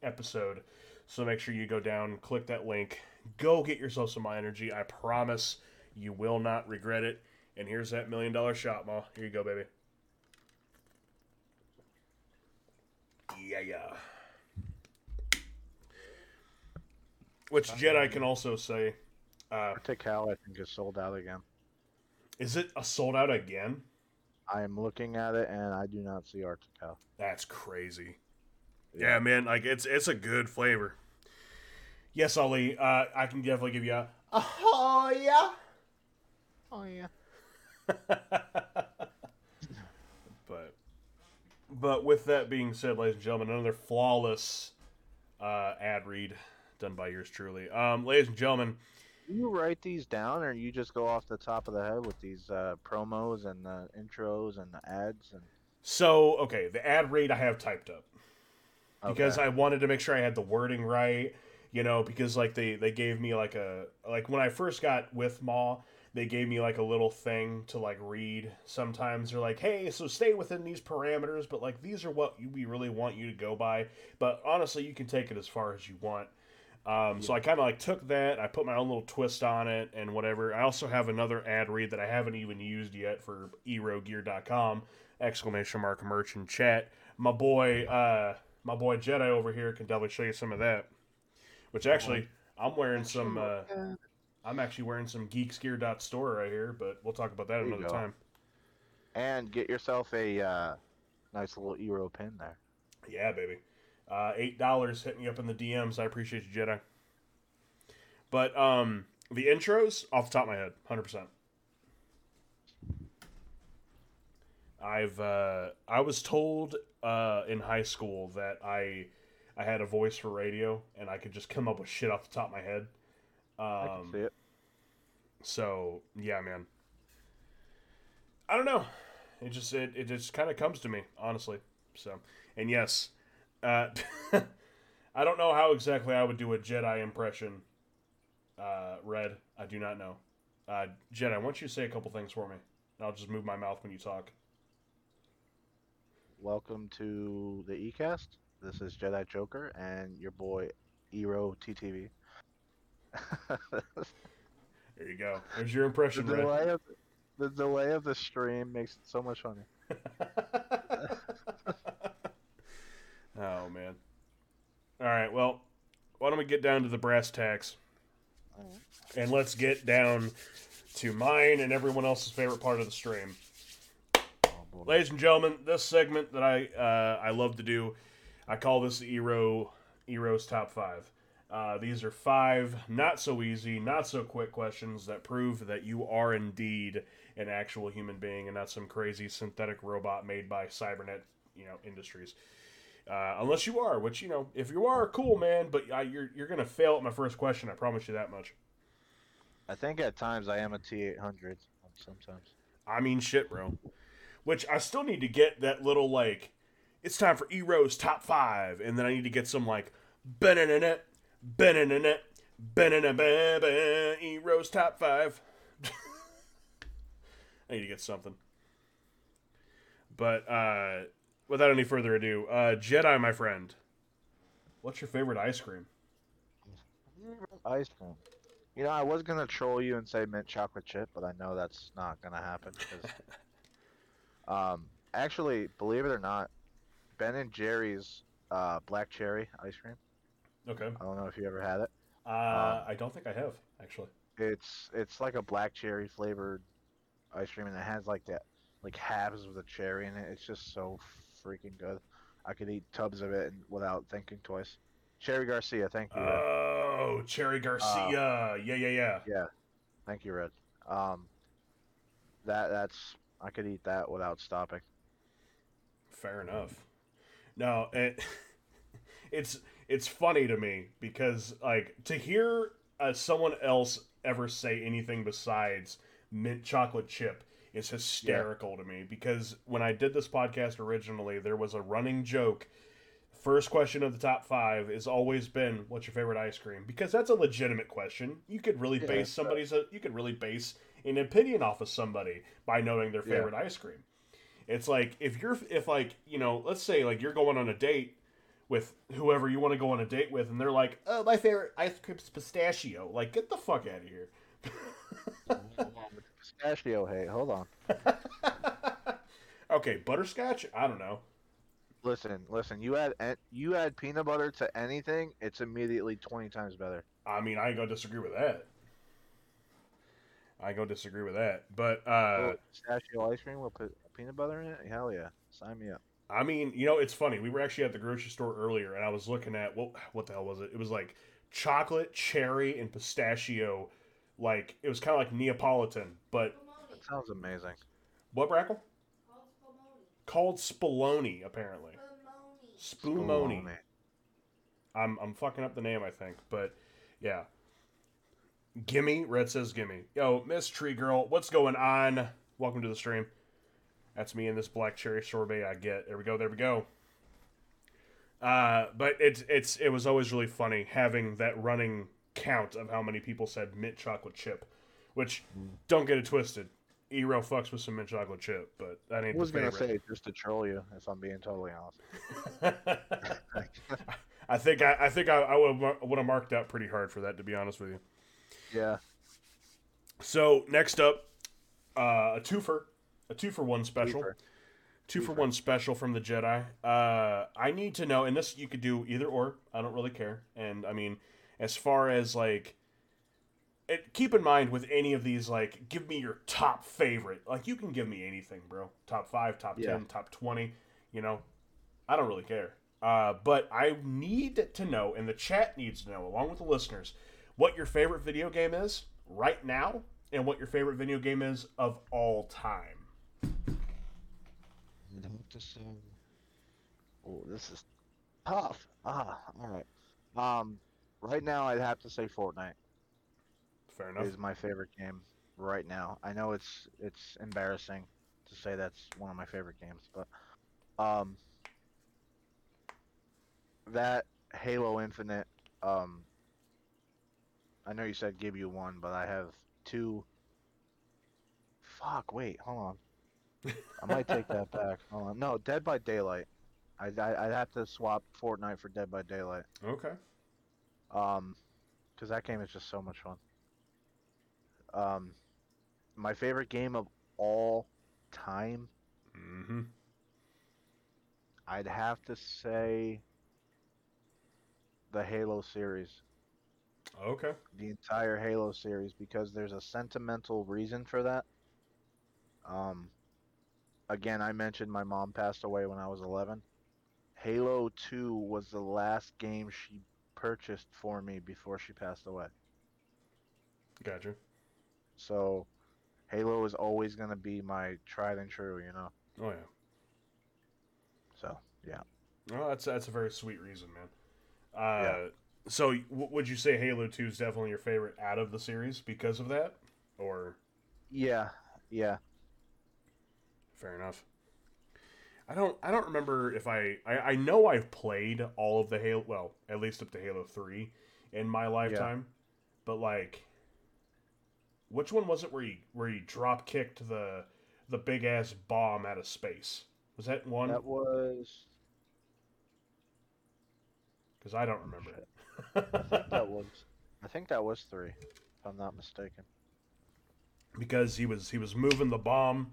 episode. So make sure you go down, click that link, go get yourself some Maw Energy. I promise you will not regret it. And here's that million dollar shot, Maw. Here you go, baby. Yeah, yeah. Which Jedi can also say, uh, Arctic Cow, I think, is sold out again. is it a sold out again? I am looking at it, and I do not see Arctic. That's crazy. Yeah, man, like it's it's a good flavor. Yes, Ali, uh, I can definitely give you a oh yeah. Oh yeah. but but with that being said, ladies and gentlemen, another flawless uh, ad read done by yours truly. Um, ladies and gentlemen, Do you write these down, or you just go off the top of the head with these uh, promos and the intros and the ads? And so okay, the ad read I have typed up. because Okay. I wanted to make sure I had the wording right. You know, because like they they gave me like a like when I first got with Maw, they gave me like a little thing to like read. Sometimes they're like, "Hey, so stay within these parameters, but like these are what we really want you to go by." But honestly, you can take it as far as you want. Um, So I kind of like took that, I put my own little twist on it and whatever. I also have another ad read that I haven't even used yet for eroegear.com exclamation mark merch in chat. My boy, uh, my boy Jedi over here can definitely show you some of that. Which actually, I'm wearing some. Uh, I'm actually wearing some geeksgear.store right here, but we'll talk about that There another time. and get yourself a uh, nice little EROE pin there. Yeah, baby. Uh, Eight dollars. Hit me up in the DMs. I appreciate you, Jedi. But um, the intros off the top of my head, hundred percent. I've uh, I was told uh, in high school that I I had a voice for radio and I could just come up with shit off the top of my head. I can Um, see it. So yeah, man. I don't know. It just it, it just kind of comes to me, honestly. So and yes, uh, I don't know how exactly I would do a Jedi impression. Uh, Red, I do not know. Uh, Jedi, I want you to say a couple things for me? I'll just move my mouth when you talk. Welcome to the eCast. This is Jedi Joker and your boy EROE TTV. There you go. There's your impression, Red. delay of the delay of the stream makes it so much funnier. oh man. All right. Well, why don't we get down to the brass tacks, and let's get down to mine and everyone else's favorite part of the stream. Oh. Ladies and gentlemen, this segment that I uh, I love to do, I call this the EROE EROE's top five. Uh, these are five not so easy, not so quick questions that prove that you are indeed an actual human being and not some crazy synthetic robot made by Cyberdyne, you know, Industries. Uh, unless you are, which you know, if you are, cool, man. But uh, you're you're gonna fail at my first question. I promise you that much. I think at times I am a T800. Sometimes. I mean, shit, bro. Which I still need to get that little like, it's time for EROE's top five, and then I need to get some like, beninanet, beninanet, beninanet, EROE's top five. I need to get something. But uh, without any further ado, uh, Jedi, my friend, what's your favorite ice cream? Ice cream. You know, I was gonna troll you and say mint chocolate chip, but I know that's not gonna happen. 'cause- um, actually, believe it or not, Ben and Jerry's uh, black cherry ice cream. Okay. I don't know if you ever had it. Uh, I don't think I have actually. It's it's like a black cherry flavored ice cream, and it has like that like halves of the cherry in it. It's just so freaking good. I could eat tubs of it and, without thinking twice. Cherry Garcia, thank you. Red. Oh, Cherry Garcia. yeah, yeah, yeah. Yeah. Thank you, Red. Um, that that's I could eat that without stopping. Fair enough. No, it, it's it's funny to me because like to hear uh, someone else ever say anything besides mint chocolate chip is hysterical to me because when I did this podcast originally, there was a running joke. First question of the top five has always been, "What's your favorite ice cream?" Because that's a legitimate question. You could really Yeah, base so- somebody's you could really base an opinion off of somebody by knowing their Yeah. favorite ice cream. It's like if you're if like you know, let's say like you're going on a date with whoever you want to go on a date with, and they're like, "Oh, my favorite ice cream's pistachio." Like, get the fuck out of here. Pistachio Hey, Hold on. okay, butterscotch. I don't know. Listen, listen. You add you add peanut butter to anything, it's immediately twenty times better. I mean, I ain't gonna disagree with that. I ain't gonna disagree with that. But uh, Oh, pistachio ice cream with pe- peanut butter in it. Hell yeah, sign me up. I mean, you know, it's funny. We were actually at the grocery store earlier, and I was looking at what what the hell was it? It was like chocolate, cherry, and pistachio. Like it was kind of like Neapolitan, but That sounds amazing. what brackle? Called spoloni, apparently. Spumoni. Spumoni. I'm I'm fucking up the name, I think, but yeah. Gimme, Red says gimme. Yo, Miss Tree Girl, what's going on? Welcome to the stream. That's me in this black cherry sorbet I get. There we go, there we go. Uh, but it's it's it was always really funny having that running count of how many people said mint chocolate chip. Which don't get it twisted. EROE fucks with some mint chocolate chip, but that ain't. I was gonna say just to troll you, if I'm being totally honest. I think I, I think I, I would have marked out pretty hard for that to be honest with you. Yeah. So next up, uh, a two for a two for one special, two for one special from the Jedi. Uh, I need to know, and this you could do either or. I don't really care. And I mean, as far as like, it, keep in mind with any of these, like, give me your top favorite. Like, you can give me anything, bro. Top five, top Yeah. ten, top twenty. You know, I don't really care. Uh, but I need to know, and the chat needs to know, along with the listeners, what your favorite video game is right now, and what your favorite video game is of all time. Oh, this is tough. Ah, all right. Um, right now I'd have to say Fortnite. Fair enough. is my favorite game right now. I know it's it's embarrassing to say that's one of my favorite games, but um that Halo Infinite um I know you said give you one, but I have two Fuck, wait, hold on. I might take that back. Hold on. No, Dead by Daylight. I, I I'd have to swap Fortnite for Dead by Daylight. Okay. Um, because that game is just so much fun. Um, my favorite game of all time, Mm-hmm. I'd have to say the Halo series, Okay. the entire Halo series, because there's a sentimental reason for that. Um, again, I mentioned my mom passed away when I was 11. Halo 2 was the last game she purchased for me before she passed away. Gotcha. So Halo is always going to be my tried and true, you know. Oh yeah. So, yeah. Well, that's that's a very sweet reason, man. Uh, Yeah. So, w- would you say Halo Two is definitely your favorite out of the series because of that, or Yeah. Yeah. Fair enough? I don't. I don't remember if I, I. I know I've played all of the Halo. Well, at least up to Halo Three in my lifetime, Yeah. but like, which one was it where he where he drop kicked the the big ass bomb out of space? Was that one? That was Because I don't remember Shit. it. that was I think that was 3 if I'm not mistaken. because he was he was moving the bomb,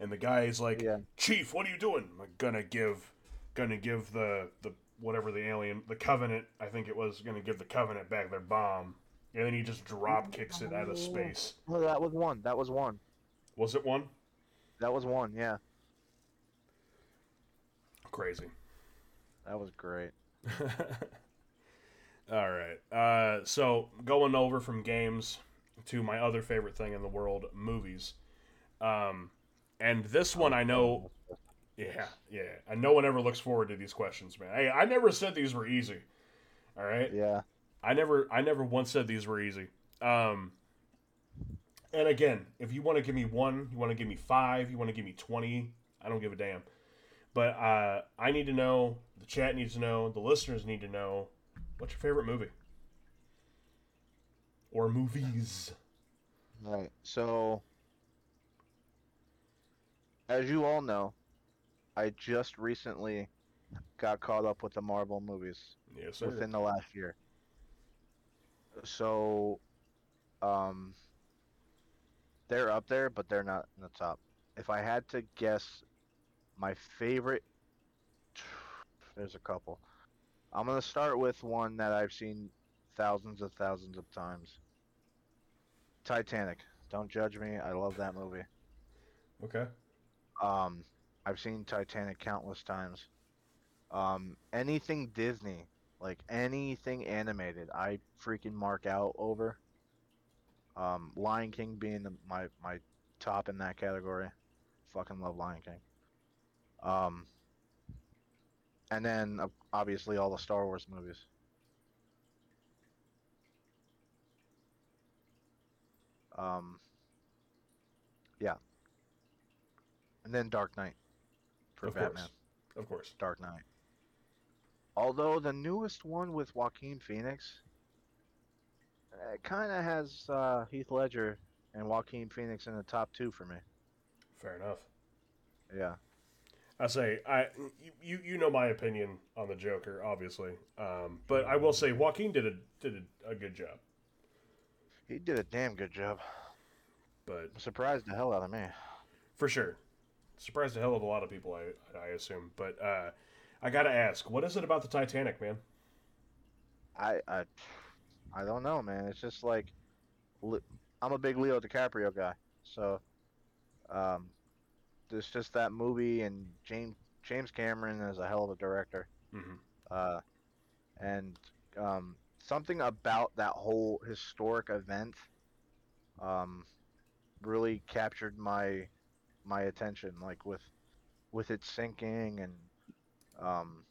and the guy's like, Yeah. "Chief, what are you doing?" I'm like, gonna give, gonna give the the whatever the alien, the Covenant, I think it was, gonna give the Covenant back their bomb, and then he just drop kicks it out of space. Well, that was one. That was one. Was it one? That was one. Yeah. Crazy. That was great. All right. Uh, so going over from games to my other favorite thing in the world, movies. Um, and this one I know Yeah, yeah. And no one ever looks forward to these questions, man. Hey, I never said these were easy. All right. Yeah. I never, I never once said these were easy. Um, and again, if you want to give me one, you want to give me five, you want to give me twenty, I don't give a damn. But uh, I need to know. The chat needs to know. The listeners need to know. What's your favorite movie? Or movies? Right. So, as you all know, I just recently got caught up with the Marvel movies Yes, sir. within the last year. So, um, they're up there, but they're not in the top. If I had to guess, my favorite, there's a couple. I'm gonna start with one that I've seen thousands of thousands of times. Titanic. Don't judge me. I love that movie. Okay. Um, I've seen Titanic countless times. Um, anything Disney, like anything animated, I freaking mark out over. Um, Lion King being the, my my top in that category. Fucking love Lion King. Um, and then uh, obviously all the Star Wars movies. Um, yeah. And then Dark Knight for of Batman. course. Of course. Dark Knight. Although the newest one with Joaquin Phoenix, it kind of has uh, Heath Ledger and Joaquin Phoenix in the top two for me. Fair enough. Yeah. I say I you you know my opinion on the Joker, obviously. Um, but I will say Joaquin did a did a, a good job. He did a damn good job. But Surprised the hell out of me. for sure, surprised a hell of a lot of people. I I assume. But uh, I gotta ask, what is it about the Titanic, man? I I, I don't know, man. It's just like, I'm a big Leo DiCaprio guy, so, um, there's just that movie and James James Cameron is a hell of a director. hmm uh, and um, something about that whole historic event um, really captured my my attention like with with it sinking and um,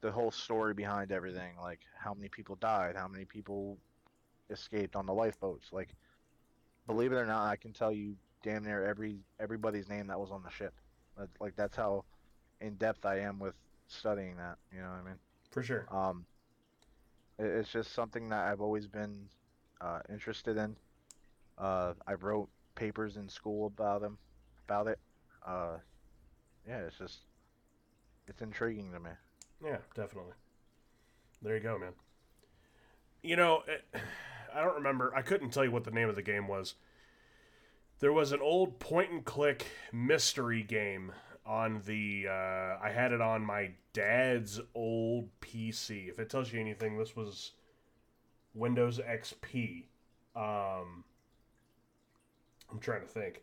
the whole story behind everything like how many people died how many people escaped on the lifeboats. Like, believe it or not, I can tell you damn near every everybody's name that was on the ship. Like that's how in depth I am with studying that. You know what I mean? For sure. Um, it, it's just something that I've always been uh, interested in. Uh, I wrote papers in school about them, about it. Uh, yeah, it's just it's intriguing to me. Yeah, definitely. There you go, man. You know, it, I don't remember. I couldn't tell you what the name of the game was. There was an old point and click mystery game on the. Uh, I had it on my dad's old PC. If it tells you anything, this was Windows XP. Um, I'm trying to think.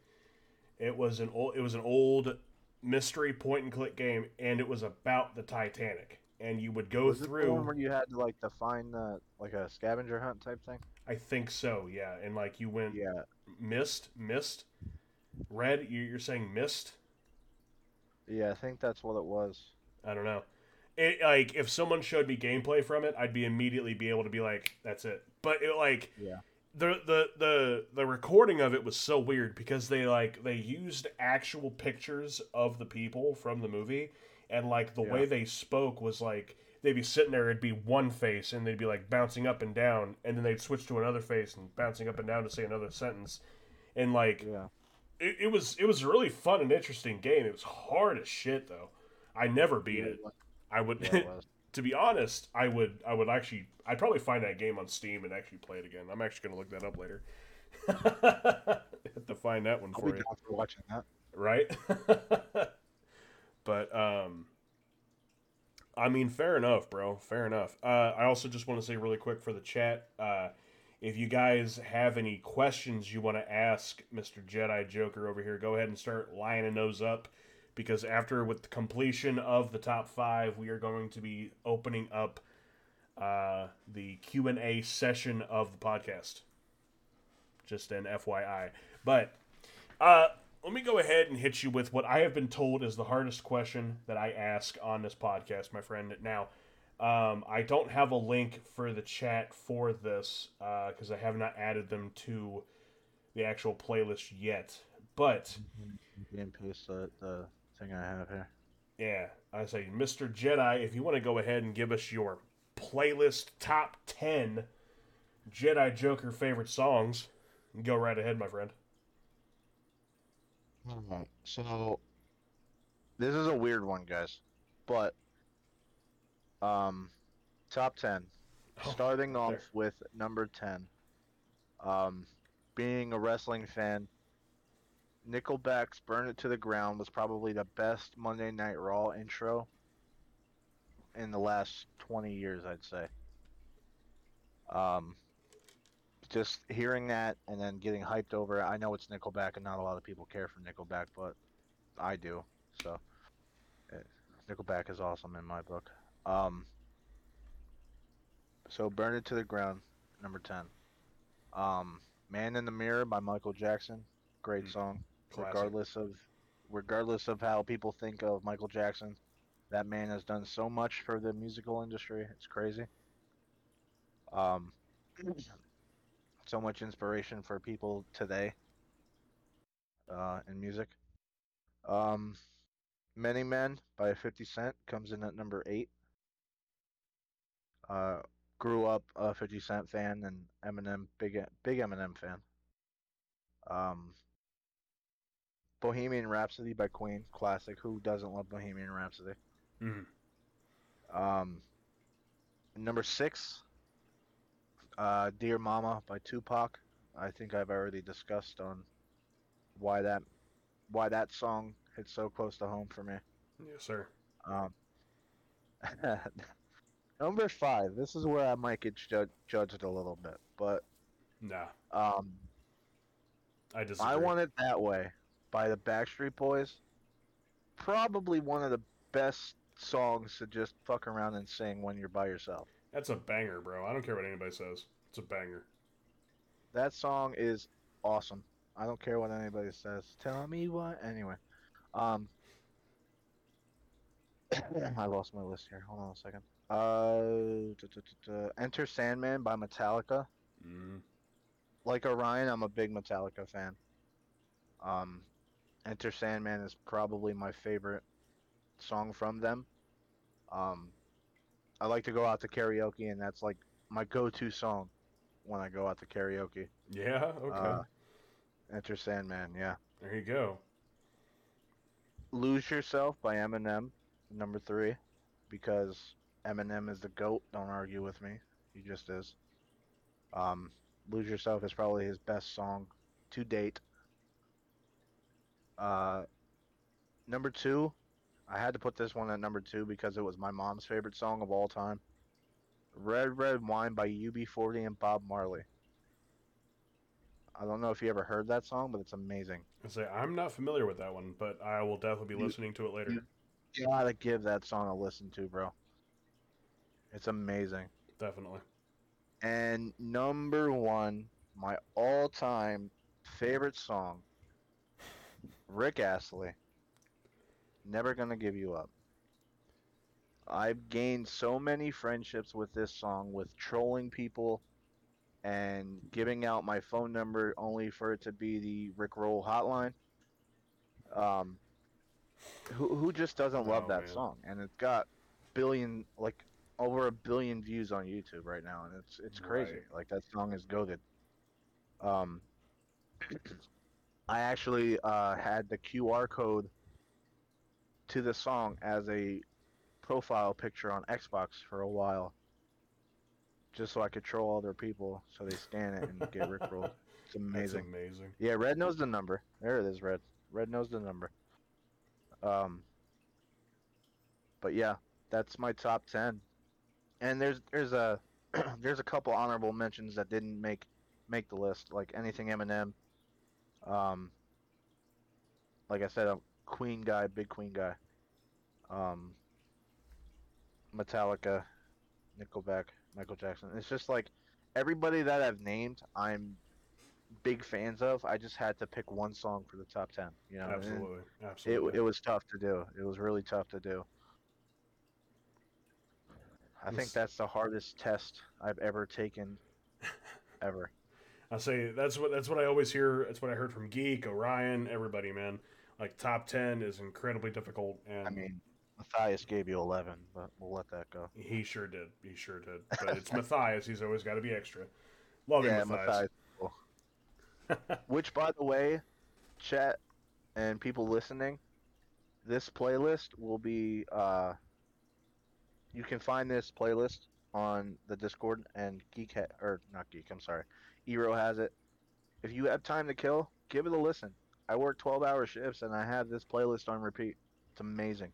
It was an old. It was an old mystery point and click game, and it was about the Titanic. And you would go Was it the one through. where you had to like to find the like a scavenger hunt type thing? I think so, yeah. And like you went Yeah, mist, mist, red. you- You're saying mist. yeah, I think that's what it was. I don't know. It like if someone showed me gameplay from it, I'd be immediately be able to be like, that's it. But it like Yeah. The the the the recording of it was so weird because they like they used actual pictures of the people from the movie and like the Yeah. way they spoke was like they'd be sitting there it'd be one face and they'd be like bouncing up and down and then they'd switch to another face and bouncing up and down to say another sentence and like Yeah. it, it was it was a really fun and interesting game it was hard as shit though i never beat Yeah, it i would it. to be honest, I would I would actually I'd probably find that game on Steam and actually play it again. I'm actually gonna look that up later. Have to find that one I'll for you, for watching that. right? but um, I mean, fair enough, bro. Fair enough. Uh, I also just want to say really quick for the chat, uh, if you guys have any questions you want to ask Mr. Jedi Joker over here, go ahead and start lining those up because after with the completion of the top five, we are going to be opening up uh, the Q and A session of the podcast. Just an FYI, but uh, let me go ahead and hit you with what I have been told is the hardest question that I ask on this podcast, my friend. Now, um, I don't have a link for the chat for this because I have not added them to the actual playlist yet, but. And paste the, the thing I have here. Yeah, I say, Mr. Jedi, if you want to go ahead and give us your playlist top 10 Jedi Joker favorite songs, go right ahead, my friend. Alright, so this is a weird one, guys, but um, top ten. Oh, Starting off there. with number ten. Um, being a wrestling fan, Nickelback's "Burn It to the Ground" was probably the best Monday Night Raw intro in the last twenty years, I'd say. Um, just hearing that and then getting hyped over it. I know it's Nickelback, and not a lot of people care for Nickelback, but I do. So, eh, Nickelback is awesome in my book. Um, so "Burn It to the Ground," number ten. Um, "Man in the Mirror" by Michael Jackson, great Mm, song. Classic. Regardless of, regardless of how people think of Michael Jackson, that man has done so much for the musical industry. It's crazy. Um, so much inspiration for people today uh, in music. Um, Many Men by 50 Cent comes in at number eight. Uh, grew up a 50 Cent fan and Eminem, big big Eminem fan. Um, Bohemian Rhapsody by Queen, classic. Who doesn't love Bohemian Rhapsody? Mhm. Um, number six, uh, "Dear Mama" by Tupac. I think I've already discussed on why that why that song hits so close to home for me. Yes, sir. Um, number five. This is where I might get ju- judged a little bit, but Nah, um, I disagree. I Want It That Way by the Backstreet Boys. Probably one of the best songs to just fuck around and sing when you're by yourself. That's a banger, bro. I don't care what anybody says. It's a banger. That song is awesome. I don't care what anybody says. Tell me what. Anyway, um, I lost my list here. Hold on a second. Uh, duh, duh, duh. Enter Sandman by Metallica. Mm. like Orion, I'm a big Metallica fan. Um, Enter Sandman is probably my favorite song from them. Um, I like to go out to karaoke, and that's like my go-to song when I go out to karaoke. Yeah. Okay. Uh, Enter Sandman, yeah. there you go. Lose Yourself by Eminem, number three, because Eminem is the GOAT. Don't argue with me. He just is. Um, Lose Yourself is probably his best song to date. Uh, number two, I had to put this one at number two because it was my mom's favorite song of all time. Red Red Wine by UB40 and Bob Marley. I don't know if you ever heard that song, but it's amazing. I say I'm not familiar with that one, but I will definitely be listening to it later. You gotta give that song a listen to, bro. It's amazing. definitely. And number one, my all-time favorite song, Rick Astley. Never gonna give you up. I've gained so many friendships with this song, with trolling people and giving out my phone number only for it to be the Rick Roll hotline. Um, who who just doesn't love Oh, that man. song? And it's got billion like over a billion views on YouTube right now, and it's it's crazy. Right. Like that song is goaded. Um, I actually uh, had the QR code to the song as a profile picture on Xbox for a while, just so I could troll other people so they scan it and get rickrolled. It's That's amazing. amazing. Yeah, Red knows the number. There it is, Red. Red knows the number. Um. But yeah, that's my top ten. And there's there's a there's a couple honorable mentions that didn't make make the list, like anything Eminem. Um. Like I said, I'm Queen guy, big Queen guy. Um. Metallica, Nickelback, Michael Jackson. It's just like everybody that I've named, I'm big fans of. I just had to pick one song for the top ten. You know, and Absolutely. It Absolutely. it was tough to do. It was really tough to do. I think that's the hardest test I've ever taken, ever. I say that's what that's what I always hear. That's what I heard from Geek, Orion, everybody, man. Like top ten is incredibly difficult, and I mean, Matthias gave you eleven, but we'll let that go. he sure did. He sure did. But it's Matthias. He's always got to be extra. Love yeah, Matthias. Matthias. Which, by the way, chat and people listening, this playlist will be. Uh, you can find this playlist on the Discord and Geek ha- or not Geek. I'm sorry, EROE has it. If you have time to kill, give it a listen. I work 12-hour shifts and I have this playlist on repeat. It's amazing.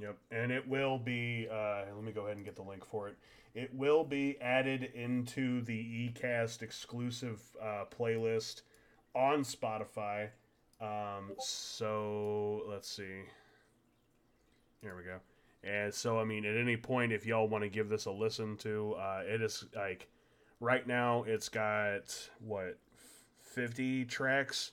Yep, and it will be. Uh, let me go ahead and get the link for it. It will be added into the eCast exclusive uh, playlist on Spotify. Um, so let's see. There we go. And so, I mean, at any point, if y'all want to give this a listen to, uh, it is like right now it's got what fifty tracks.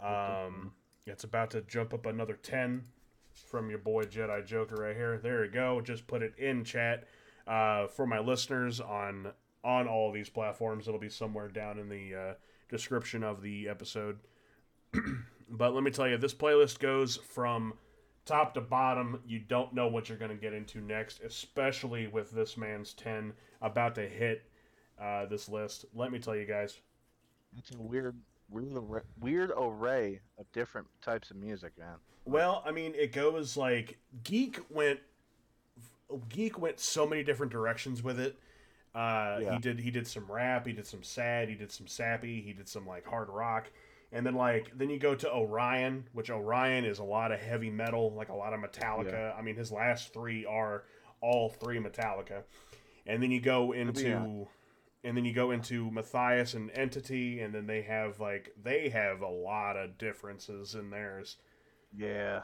Um, it's about to jump up another ten from your boy Jedi Joker right here. There you go. Just put it in chat uh, for my listeners on on all these platforms. It'll be somewhere down in the uh, description of the episode. but let me tell you, this playlist goes from top to bottom. You don't know what you're going to get into next, especially with this man's ten about to hit uh, this list. Let me tell you guys, It's a weird, weird, array- weird array of different types of music, man. Well, I mean, it goes like Geek went Geek went so many different directions with it. Uh, Yeah. He did he did some rap, he did some sad, he did some sappy, he did some like hard rock, and then like then you go to Orion, which Orion is a lot of heavy metal, like a lot of Metallica. I mean, his last three are all three Metallica, and then you go into. Yeah. And then you go into Matthias and Entity, and then they have like they have a lot of differences in theirs. Yeah.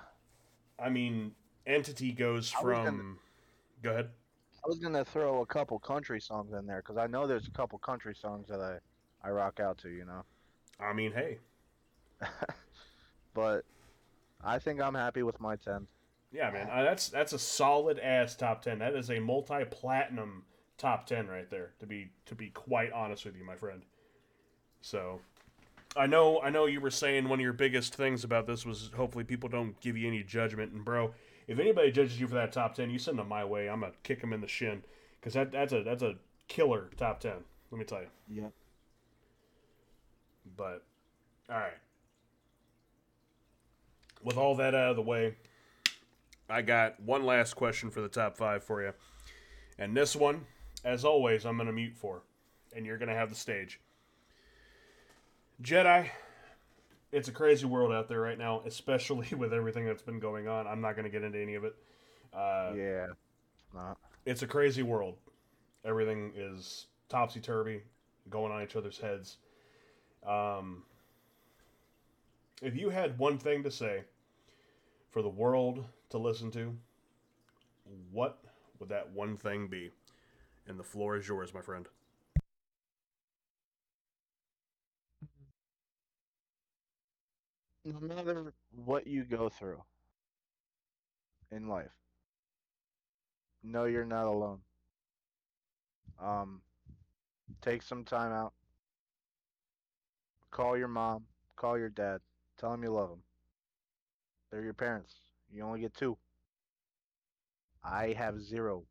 I mean, Entity goes from. gonna- Go ahead. I was gonna throw a couple country songs in there because I know there's a couple country songs that I, I rock out to, you know. I mean, hey, but I think I'm happy with my ten. yeah, man, uh, that's that's a solid ass top ten. That is a multi-platinum top ten right there. To be to be quite honest with you, my friend. So, I know I know you were saying one of your biggest things about this was hopefully people don't give you any judgment. And bro, if anybody judges you for that top ten, you send them my way. I'm gonna kick them in the shin because that that's a that's a killer top ten. Let me tell you. yeah But all right. With all that out of the way, I got one last question for the top five for you. And this one, as always, I'm going to mute for. And you're going to have the stage. Jedi, it's a crazy world out there right now, especially with everything that's been going on. I'm not going to get into any of it. Uh, yeah. Not. it's a crazy world. Everything is topsy turvy, going on each other's heads. Um, if you had one thing to say for the world to listen to, what would that one thing be? And the floor is yours, my friend. No matter what you go through in life, know you're not alone. Um, take some time out. Call your mom. Call your dad. Tell them you love them. They're your parents. You only get two. I have zero.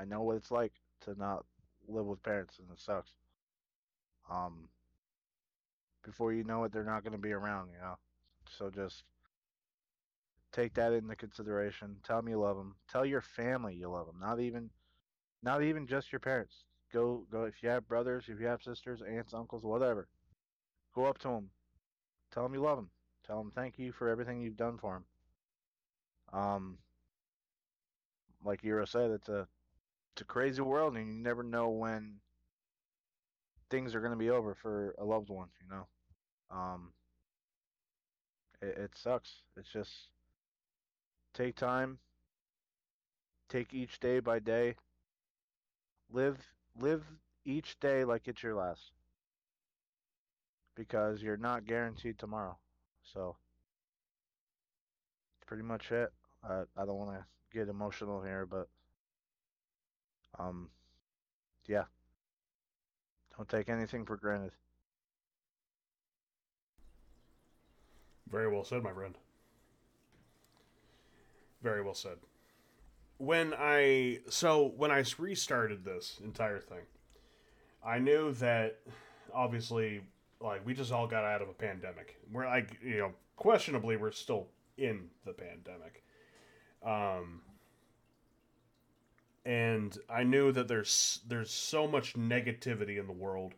I know what it's like to not live with parents, and it sucks. Um, before you know it, they're not going to be around, you know. So just take that into consideration. Tell them you love them. Tell your family you love them. Not even, not even just your parents. Go, go. If you have brothers, if you have sisters, aunts, uncles, whatever, go up to them. Tell them you love them. Tell them thank you for everything you've done for them. Um, like EROE said, it's a, it's a crazy world, and you never know when things are going to be over for a loved one. You know. Um, it, it sucks. It's just take time, take each day by day, live live each day like it's your last, because you're not guaranteed tomorrow. So pretty much it. I I don't want to get emotional here, but um, yeah. Don't take anything for granted. Very well said, my friend. Very well said. When I so when I restarted this entire thing, I knew that obviously like we just all got out of a pandemic. We're like, you know, questionably we're still in the pandemic. Um and I knew that there's there's so much negativity in the world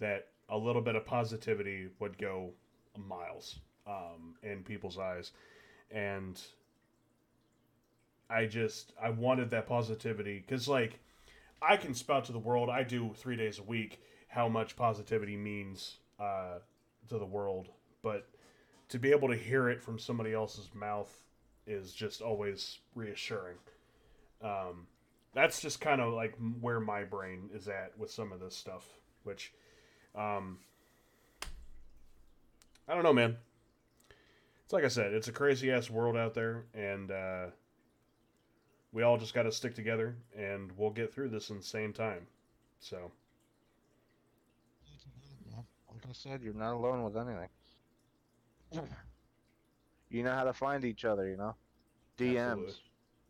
that a little bit of positivity would go miles um, in people's eyes, and I just I wanted that positivity because like I can spout to the world. I do three days a week how much positivity means uh, to the world, but to be able to hear it from somebody else's mouth is just always reassuring. Um, that's just kind of like where my brain is at with some of this stuff, which um, I don't know, man. It's like I said, it's a crazy ass world out there, and uh, we all just got to stick together, and we'll get through this insane time. So, Like I said, you're not alone with anything. You know how to find each other, you know? DMs. Absolutely.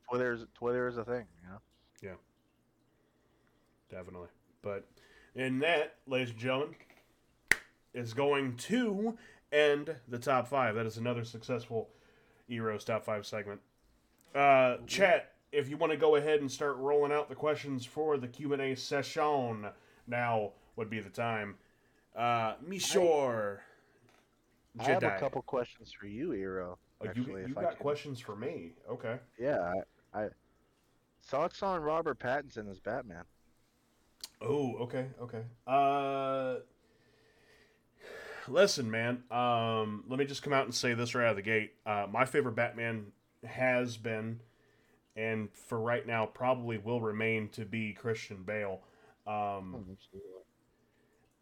Twitter's Twitter is a thing, you know? Definitely. But in that, ladies and gentlemen, is going to end the top five. That is another successful EROE's top five segment. Uh, chat, if you want to go ahead and start rolling out the questions for the Q and A session, now would be the time. Uh, Mishore, I have a couple questions for you, EROE. Oh, you Actually, you got questions for me? Okay. Yeah, I, I thoughts on Robert Pattinson as Batman. Oh, okay, okay. Uh, listen, man. Um, let me just come out and say this right out of the gate. Uh, my favorite Batman has been, and for right now, probably will remain to be Christian Bale. Um,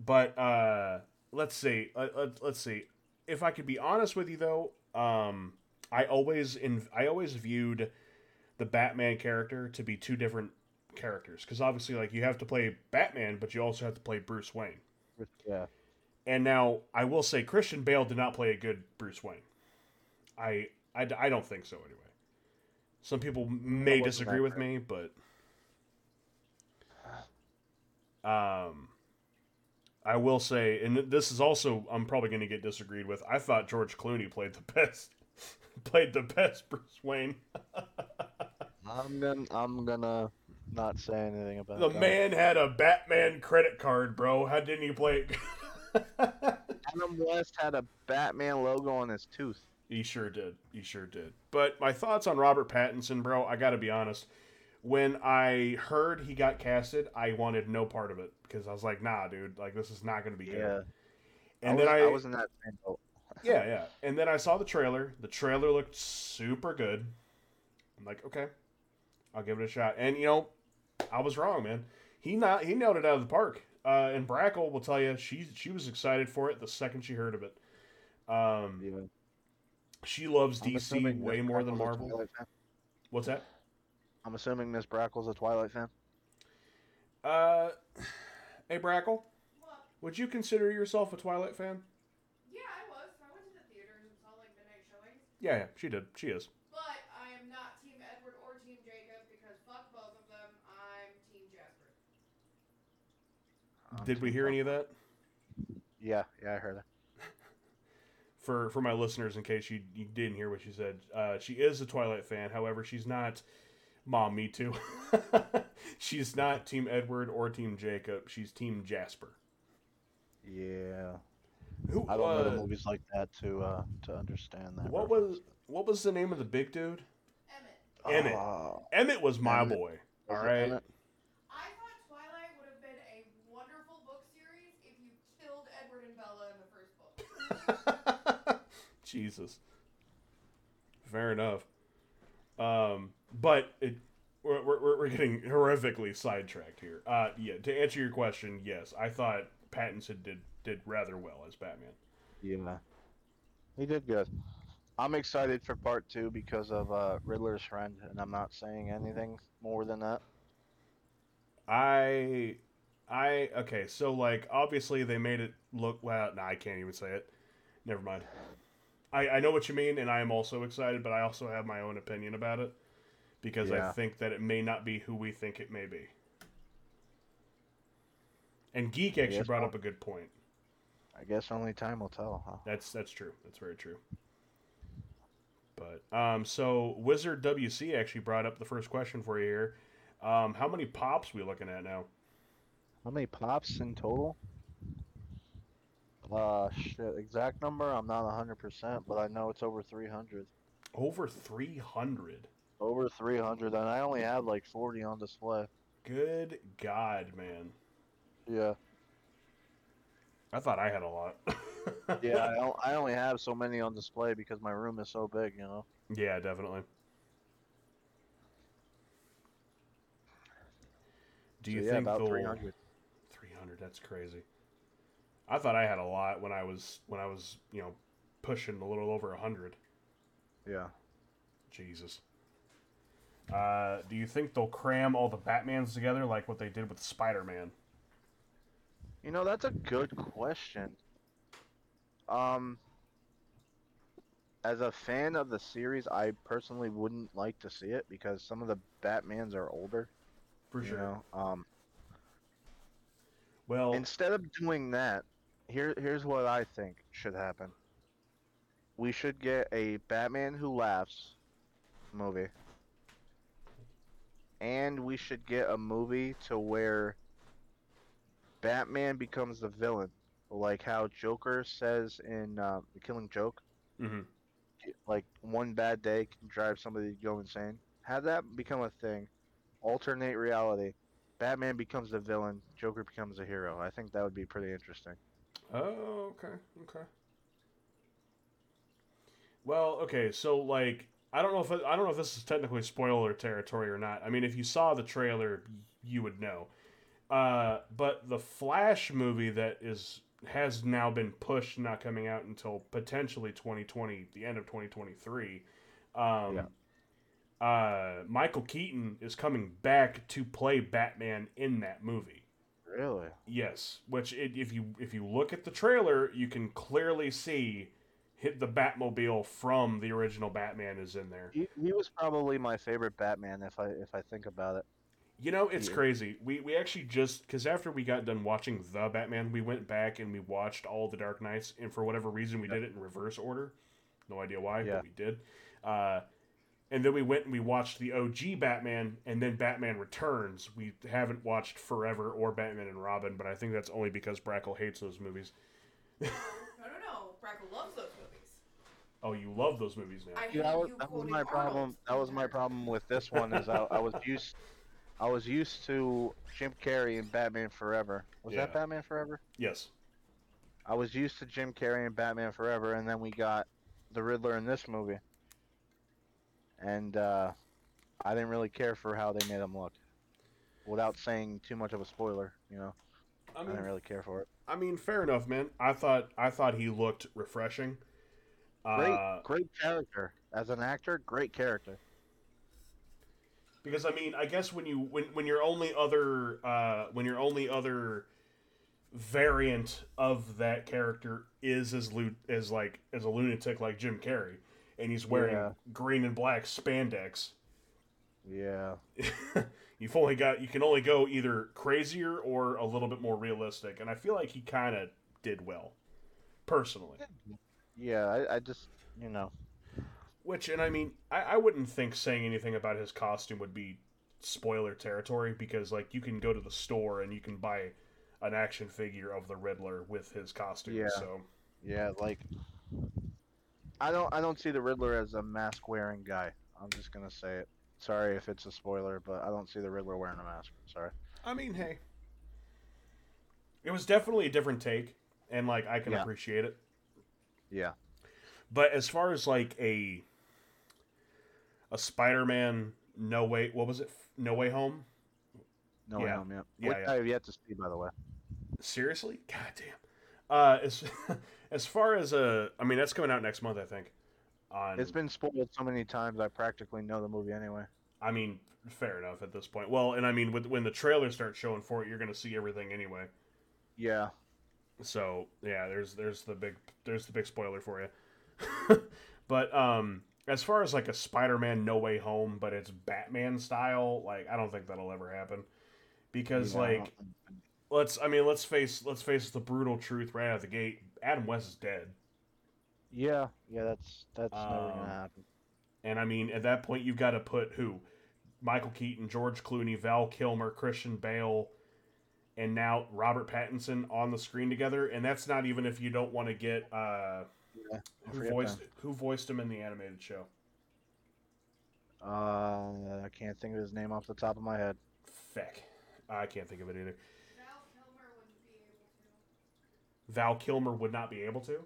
but uh, let's see. Let, let's see. If I could be honest with you, though, um, I always in I always viewed the Batman character to be two different characters because obviously, like you have to play Batman, but you also have to play Bruce Wayne. Yeah. And now I will say Christian Bale did not play a good Bruce Wayne. I I, I don't think so anyway. Some people may disagree with me, but um, I will say, and this is also I'm probably going to get disagreed with. I thought George Clooney played the best, played the best Bruce Wayne. I'm gonna I'm gonna not say anything about The that. man had a Batman credit card, bro. How didn't he play it? Adam West had a Batman logo on his tooth. He sure did. He sure did. But my thoughts on Robert Pattinson, bro, I got to be honest. When I heard he got casted, I wanted no part of it because I was like, nah, dude, like this is not going to be Yeah. good. And I then I, I was in that same boat. yeah, yeah. And then I saw the trailer. The trailer looked super good. I'm like, okay, I'll give it a shot. And you know, I was wrong, man. He not he nailed it out of the park. Uh, and Brackle will tell you she she was excited for it the second she heard of it. Um, Yeah. she loves I'm DC way Miss more than Brackle's a Marvel. What's that? I'm assuming Miss Brackle's a Twilight fan. Uh, hey Brackle, What? would you consider yourself a Twilight fan? Yeah, I was. I went to the theaters and saw like midnight showings. Yeah, yeah, she did. She is. But I am not Team Edward or Team Jacob because fuck both of them. I'm Team Jasper. Um, Did we hear any of that? Yeah, yeah, I heard it. for for my listeners in case you, you didn't hear what she said uh, she is a twilight fan however she's not mom me too she's not team edward or team jacob she's team jasper Yeah, who I don't know the uh, movies like that to uh to understand that. what reference. was what was the name of the big dude Emmett. Emmett. Oh, emmett was my Emmett. boy was all it right Emmett? I thought Twilight would have been a wonderful book series if you killed Edward and Bella in the first book. Jesus fair enough um but it we're, we're, we're getting horrifically sidetracked here uh yeah to answer your question yes i thought pattinson did did rather well as batman Yeah, he did good. I'm excited for part two because of uh, Riddler's friend, and I'm not saying anything more than that. I I okay, so like obviously they made it look well no, I can't even say it. Never mind. I, I know what you mean and I am also excited, but I also have my own opinion about it. Because I think that it may not be who we think it may be. And Geek actually Yes, brought up a good point. I guess only time will tell, huh? That's that's true. That's very true. But um so Wizard WC actually brought up the first question for you here. Um how many pops we looking at now? How many pops in total? Uh, shit, exact number, I'm not 100%, but I know it's over 300. Over 300. Over 300, and I only have like 40 on display. Good God, man. Yeah. I thought I had a lot. Yeah, I only have so many on display because my room is so big, you know? yeah, definitely. Do you so, yeah, think about 300. 300, that's crazy. I thought I had a lot when I was when I was, you know, pushing a little over 100. Yeah. Jesus. Uh, do you think they'll cram all the Batmans together like what they did with Spider-Man? You know, that's a good question. Um, as a fan of the series, I personally wouldn't like to see it because some of the Batmans are older. For sure. know? Um, Well, instead of doing that, here here's what I think should happen. We should get a Batman Who Laughs movie. And we should get a movie to where Batman becomes the villain. Like how Joker says in uh, The Killing Joke, mhm. like one bad day can drive somebody to go insane. Have that become a thing. Alternate reality. Batman becomes the villain, Joker becomes a hero. I think that would be pretty interesting. Oh, okay, okay. Well, okay, so like I don't know if I don't know if this is technically spoiler territory or not. I mean, if you saw the trailer, you would know. Uh, but the Flash movie that is has now been pushed, not coming out until potentially 2020, the end of 2023. Um, Yeah. uh, Michael Keaton is coming back to play Batman in that movie. Really? Yes, which it, if you if you look at the trailer, you can clearly see hit the Batmobile from the original Batman is in there. He, he was probably my favorite Batman if I if I think about it. You know, it's Yeah. crazy. We we actually just because after we got done watching the Batman, we went back and we watched all the Dark Knights, and for whatever reason, we did it in reverse order. No idea why, Yeah. but we did. Uh, and then we went and we watched the OG Batman, and then Batman Returns. We haven't watched Forever or Batman and Robin, but I think that's only because Brackle hates those movies. No, no, no. Brackle loves those movies. Oh, you love those movies now. I Yeah, that was, you that was my problem. Arnold That was my problem with this one. Is I, I was used, I was used to Jim Carrey and Batman Forever. Was that Batman Forever? yes. I was used to Jim Carrey and Batman Forever, and then we got the Riddler in this movie, and uh, I didn't really care for how they made him look. Without saying too much of a spoiler, you know, I I didn't really care for it. I mean, fair enough, man. I thought I thought he looked refreshing. Great, Uh, great character as an actor. Great character. because I mean, I guess when you when when your only other uh, when your only other variant of that character is as lu- as like as a lunatic like Jim Carrey, and he's wearing Yeah. green and black spandex. Yeah. You've only got you can only go either crazier or a little bit more realistic, and I feel like he kind of did well, personally. Yeah, I, I just, you know, Which, and I mean, I, I wouldn't think saying anything about his costume would be spoiler territory because, like, you can go to the store and you can buy an action figure of the Riddler with his costume. Yeah. So, yeah, like I don't I don't see the Riddler as a mask wearing guy. I'm just gonna say it. Sorry if it's a spoiler, but I don't see the Riddler wearing a mask. Sorry. I mean, hey, it was definitely a different take, and like I can Yeah. appreciate it. Yeah. But as far as like a a Spider-Man, no way, what was it? No Way Home? No Yeah. yeah. Home, yeah. Yeah, Which yeah. I have yet to see, by the way. Seriously? God damn. Uh, as as far as uh, I mean, that's coming out next month, I think. On, It's been spoiled so many times. I practically know the movie anyway. I mean, fair enough at this point. Well, and I mean, with, when the trailer starts showing for it, you're gonna see everything anyway. Yeah. So yeah, there's there's the big there's the big spoiler for you. but um, as far as like a Spider-Man No Way Home, but it's Batman style, like I don't think that'll ever happen. Because Yeah, like don't- let's I mean let's face let's face the brutal truth right out of the gate. Adam West is dead. Yeah, yeah, that's that's never Um, gonna happen. And I mean, at that point, you've got to put who? Michael Keaton, George Clooney, Val Kilmer, Christian Bale, and now Robert Pattinson on the screen together. And that's not even if you don't want to get uh, Yeah, who voiced them. who voiced him in the animated show. Uh, I can't think of his name off the top of my head. Feck, I can't think of it either. Val Kilmer wouldn't be able to. Val Kilmer would not be able to. No,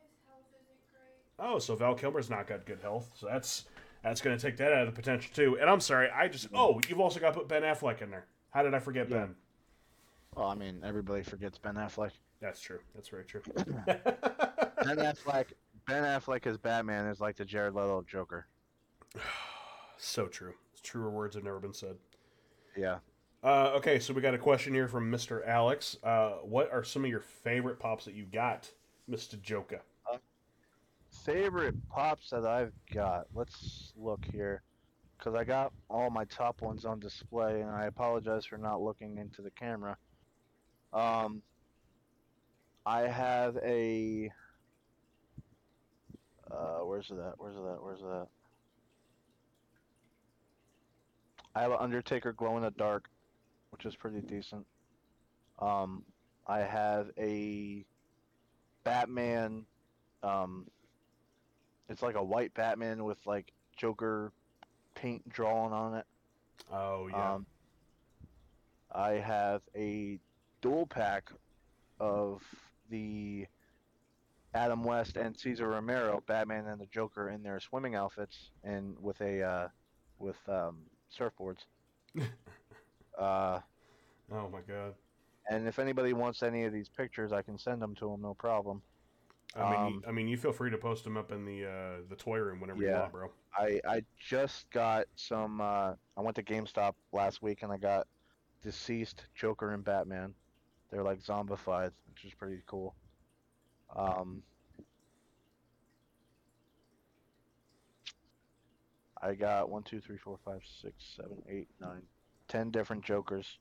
his health isn't great. Oh, so Val Kilmer's not got good health. So that's that's going to take that out of the potential too. And I'm sorry, I just oh, you've also got to put Ben Affleck in there. How did I forget Yeah. Ben? Well, I mean, everybody forgets Ben Affleck. That's true. That's very true. Ben Affleck, Ben Affleck as Batman is like the Jared Leto Joker. so true. Truer words have never been said. Yeah. Uh, okay, so we got a question here from Mr. Alex. Uh, what are some of your favorite pops that you got, Mr. Joker? Favorite pops that I've got. Let's look here, because I got all my top ones on display, and I apologize for not looking into the camera. Um, I have a. Uh, where's that? Where's that? Where's that? I have an Undertaker glow in the dark, which is pretty decent. Um, I have a Batman. Um, it's like a white Batman with like Joker paint drawn on it. Oh yeah, Um, I have a dual pack of the Adam West and Cesar Romero, Batman and the Joker in their swimming outfits and with a uh, with um, surfboards. uh, oh my god. and if anybody wants any of these pictures, I can send them to them, no problem. I mean, Um, I mean, you feel free to post them up in the uh, the toy room whenever you want, bro. I I just got some. Uh, I went to GameStop last week and I got deceased Joker and Batman. They're like zombified, which is pretty cool. Um, I got one, two, three, four, five, six, seven, eight, nine, ten different Jokers.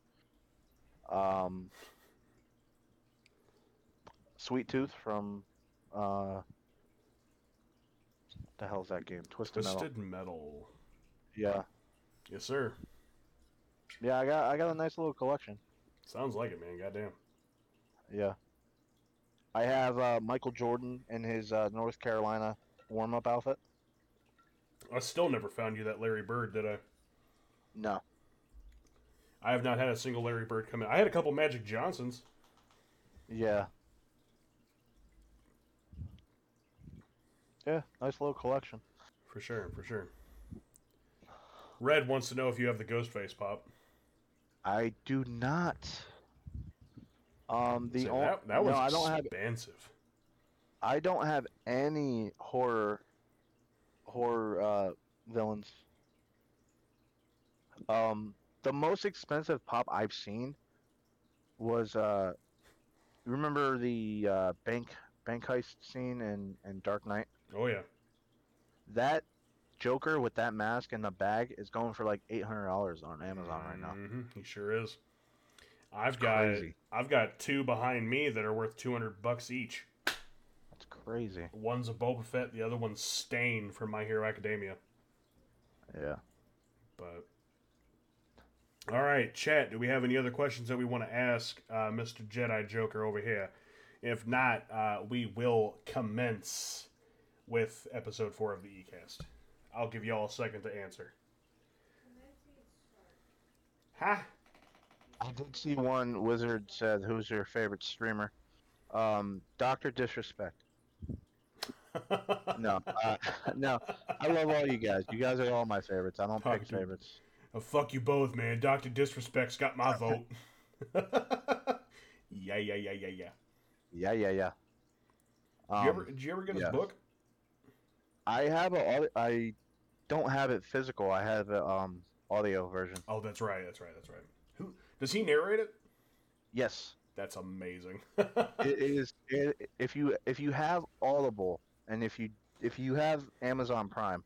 Um, Sweet Tooth from uh, the hell's that game? Twisted, Metal. Twisted Metal. Yeah, Yes, sir. yeah. I got I got a nice little collection. Sounds like it, man. Goddamn. Yeah. I have uh, Michael Jordan in his uh, North Carolina warm up outfit. I still never found you that Larry Bird, did I? No. I have not had a single Larry Bird come in. I had a couple Magic Johnsons. Yeah. Yeah, nice little collection. For sure, for sure. Red wants to know if you have the Ghostface pop. I do not. Um, the only that, that no, I don't have expensive. I don't have any horror horror uh, villains. Um, the most expensive pop I've seen was uh, remember the uh, bank bank heist scene in, in Dark Knight? Oh yeah. That Joker with that mask and the bag is going for like eight hundred dollars on Amazon right now. hmm He sure is. I've got crazy. I've got two behind me that are worth two hundred bucks each. That's crazy. One's a Boba Fett, the other one's Stain from My Hero Academia. Yeah. But all right, chat. Do we have any other questions that we want to ask uh, Mr. Jedi Joker over here? If not, uh, we will commence with episode four of the ECast. I'll give y'all a second to answer. Ha! I did see one wizard said, "Who's your favorite streamer?" Um, Doctor Disrespect. No, uh, no. I love all you guys. You guys are all my favorites. I don't pick favorites. Oh, fuck you both, man. Doctor Disrespect's got my vote. yeah, yeah, yeah, yeah, yeah. Yeah, yeah, yeah. Did Um, you ever, did you ever get his book? I have a. I don't have it physical. I have a um audio version. Oh, that's right. That's right. That's right. Who does he narrate it? Yes, That's amazing. it is. It, if you if you have Audible and if you if you have Amazon Prime,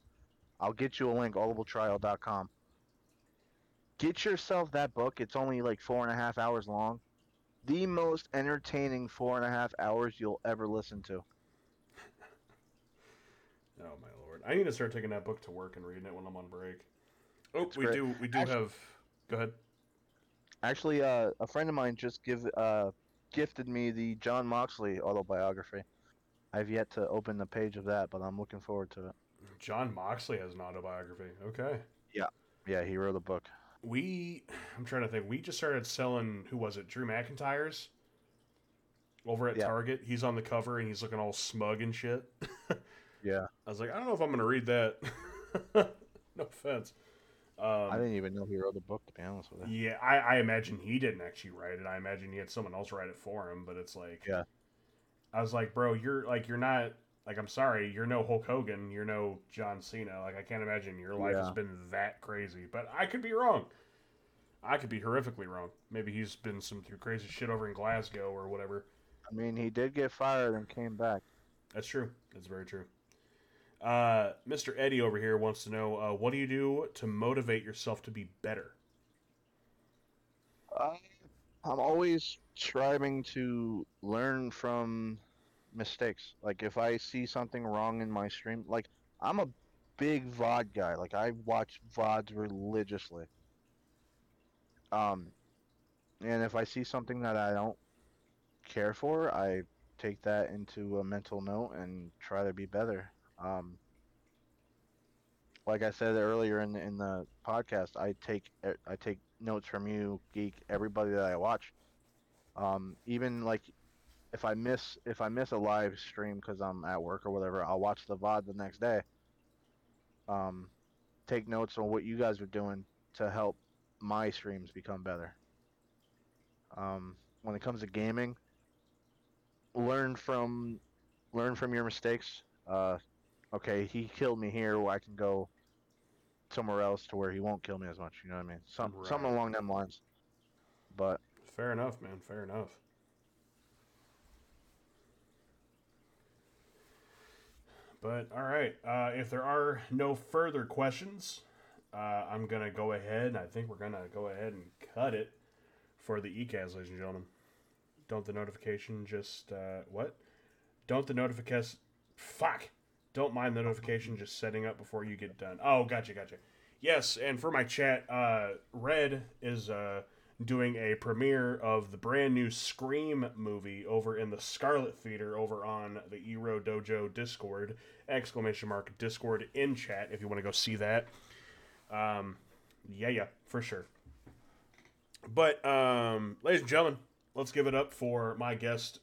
I'll get you a link. AudibleTrial.com. Get yourself that book. It's only like four and a half hours long. The most entertaining four and a half hours you'll ever listen to. Oh my lord! I need to start taking that book to work and reading it when I'm on break. Oh, It's we great. do. We do Actu- have. Go ahead. Actually, uh, a friend of mine just give uh, gifted me the Jon Moxley autobiography. I've yet to open the page of that, but I'm looking forward to it. Jon Moxley has an autobiography. Okay. Yeah. Yeah, he wrote a book. We. I'm trying to think. We just started selling. Who was it? Drew McIntyre's. Over at Yeah. Target, he's on the cover and he's looking all smug and shit. Yeah, I was like, I don't know if I'm gonna read that. no offense. Um, I didn't even know he wrote a book. To be honest with you. Yeah, I, I imagine he didn't actually write it. I imagine he had someone else write it for him. But it's like, Yeah. I was like, bro, you're like, you're not like, I'm sorry, you're no Hulk Hogan, you're no John Cena. Like, I can't imagine your life has been that crazy. But I could be wrong. I could be horrifically wrong. Maybe he's been some through crazy shit over in Glasgow or whatever. I mean, he did get fired and came back. That's true. That's very true. Uh, Mr. Eddie over here wants to know, uh, what do you do to motivate yourself to be better? I, I'm always striving to learn from mistakes. Like if I see something wrong in my stream, like I'm a big VOD guy. Like I watch VODs religiously. Um, and if I see something that I don't care for, I take that into a mental note and try to be better. Um, like I said earlier in the, in the podcast, I take I take notes from you, geek, everybody that I watch. Um, even like if I miss if I miss a live stream because I'm at work or whatever, I'll watch the VOD the next day. Um, take notes on what you guys are doing to help my streams become better. Um, when it comes to gaming, learn from learn from your mistakes. Uh, okay, he killed me here. Well, I can go somewhere else to where he won't kill me as much. You know what I mean? Some something along them lines. But Fair enough, man. Fair enough. But all right, uh, if there are no further questions, uh, I'm gonna go ahead. I think we're gonna go ahead and cut it for the ECast, ladies and gentlemen. Don't the notification just uh, what? Don't the notification? Fuck! Don't mind the notification just setting up before you get done. Oh, gotcha, gotcha. Yes, and for my chat, uh, Red is uh, doing a premiere of the brand new Scream movie over in the Scarlet Theater over on the EROE Dojo Discord. Exclamation mark Discord in chat if you want to go see that. Um, yeah, yeah, for sure. But, um, ladies and gentlemen, let's give it up for my guest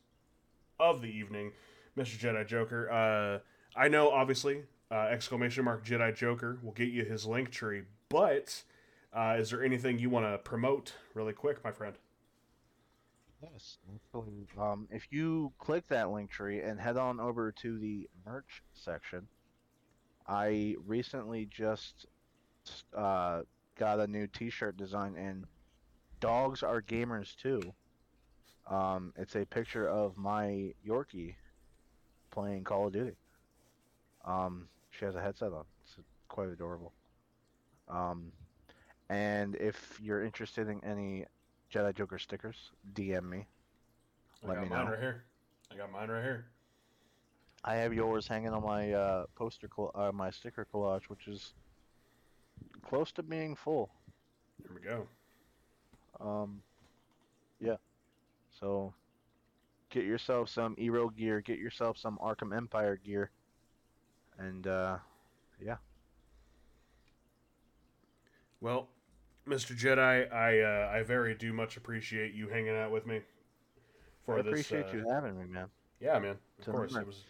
of the evening, Mr. Jedi Joker. Uh, I know, obviously, uh, exclamation mark Jedi Joker will get you his link tree, but uh, is there anything you want to promote really quick, my friend? Yes. Um, if you click that link tree and head on over to the merch section, I recently just uh, got a new T-shirt design, and dogs are gamers too. Um, it's a picture of my Yorkie playing Call of Duty. Um, she has a headset on. It's quite adorable. Um, and if you're interested in any Jedi Joker stickers, DM me. I Let got me mine know. right here. I got mine right here. I have yours hanging on my uh, poster, coll- uh, my sticker collage, which is close to being full. Here we go. Um, yeah. So get yourself some EROE gear, get yourself some Arkham Empire gear, and uh, yeah. Well, Mr. Jedi, I uh, I very do much appreciate you hanging out with me for I this. appreciate uh, you having me, man. Yeah, man. Of an course, it was.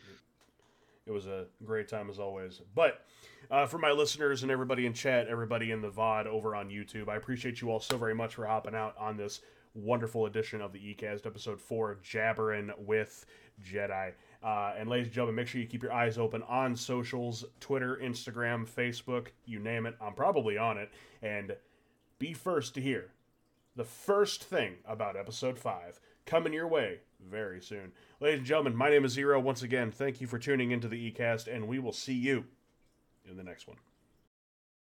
It was a great time as always. But uh, for my listeners and everybody in chat, everybody in the VOD over on YouTube, I appreciate you all so very much for hopping out on this wonderful edition of the ECAST episode four, Jabberin' with Jedi. Uh, and ladies and gentlemen, make sure you keep your eyes open on socials Twitter, Instagram, Facebook, you name it. I'm probably on it. And be first to hear the first thing about episode 5 coming your way very soon. Ladies and gentlemen, my name is Zero. Once again, thank you for tuning into the ECAST, and we will see you in the next one.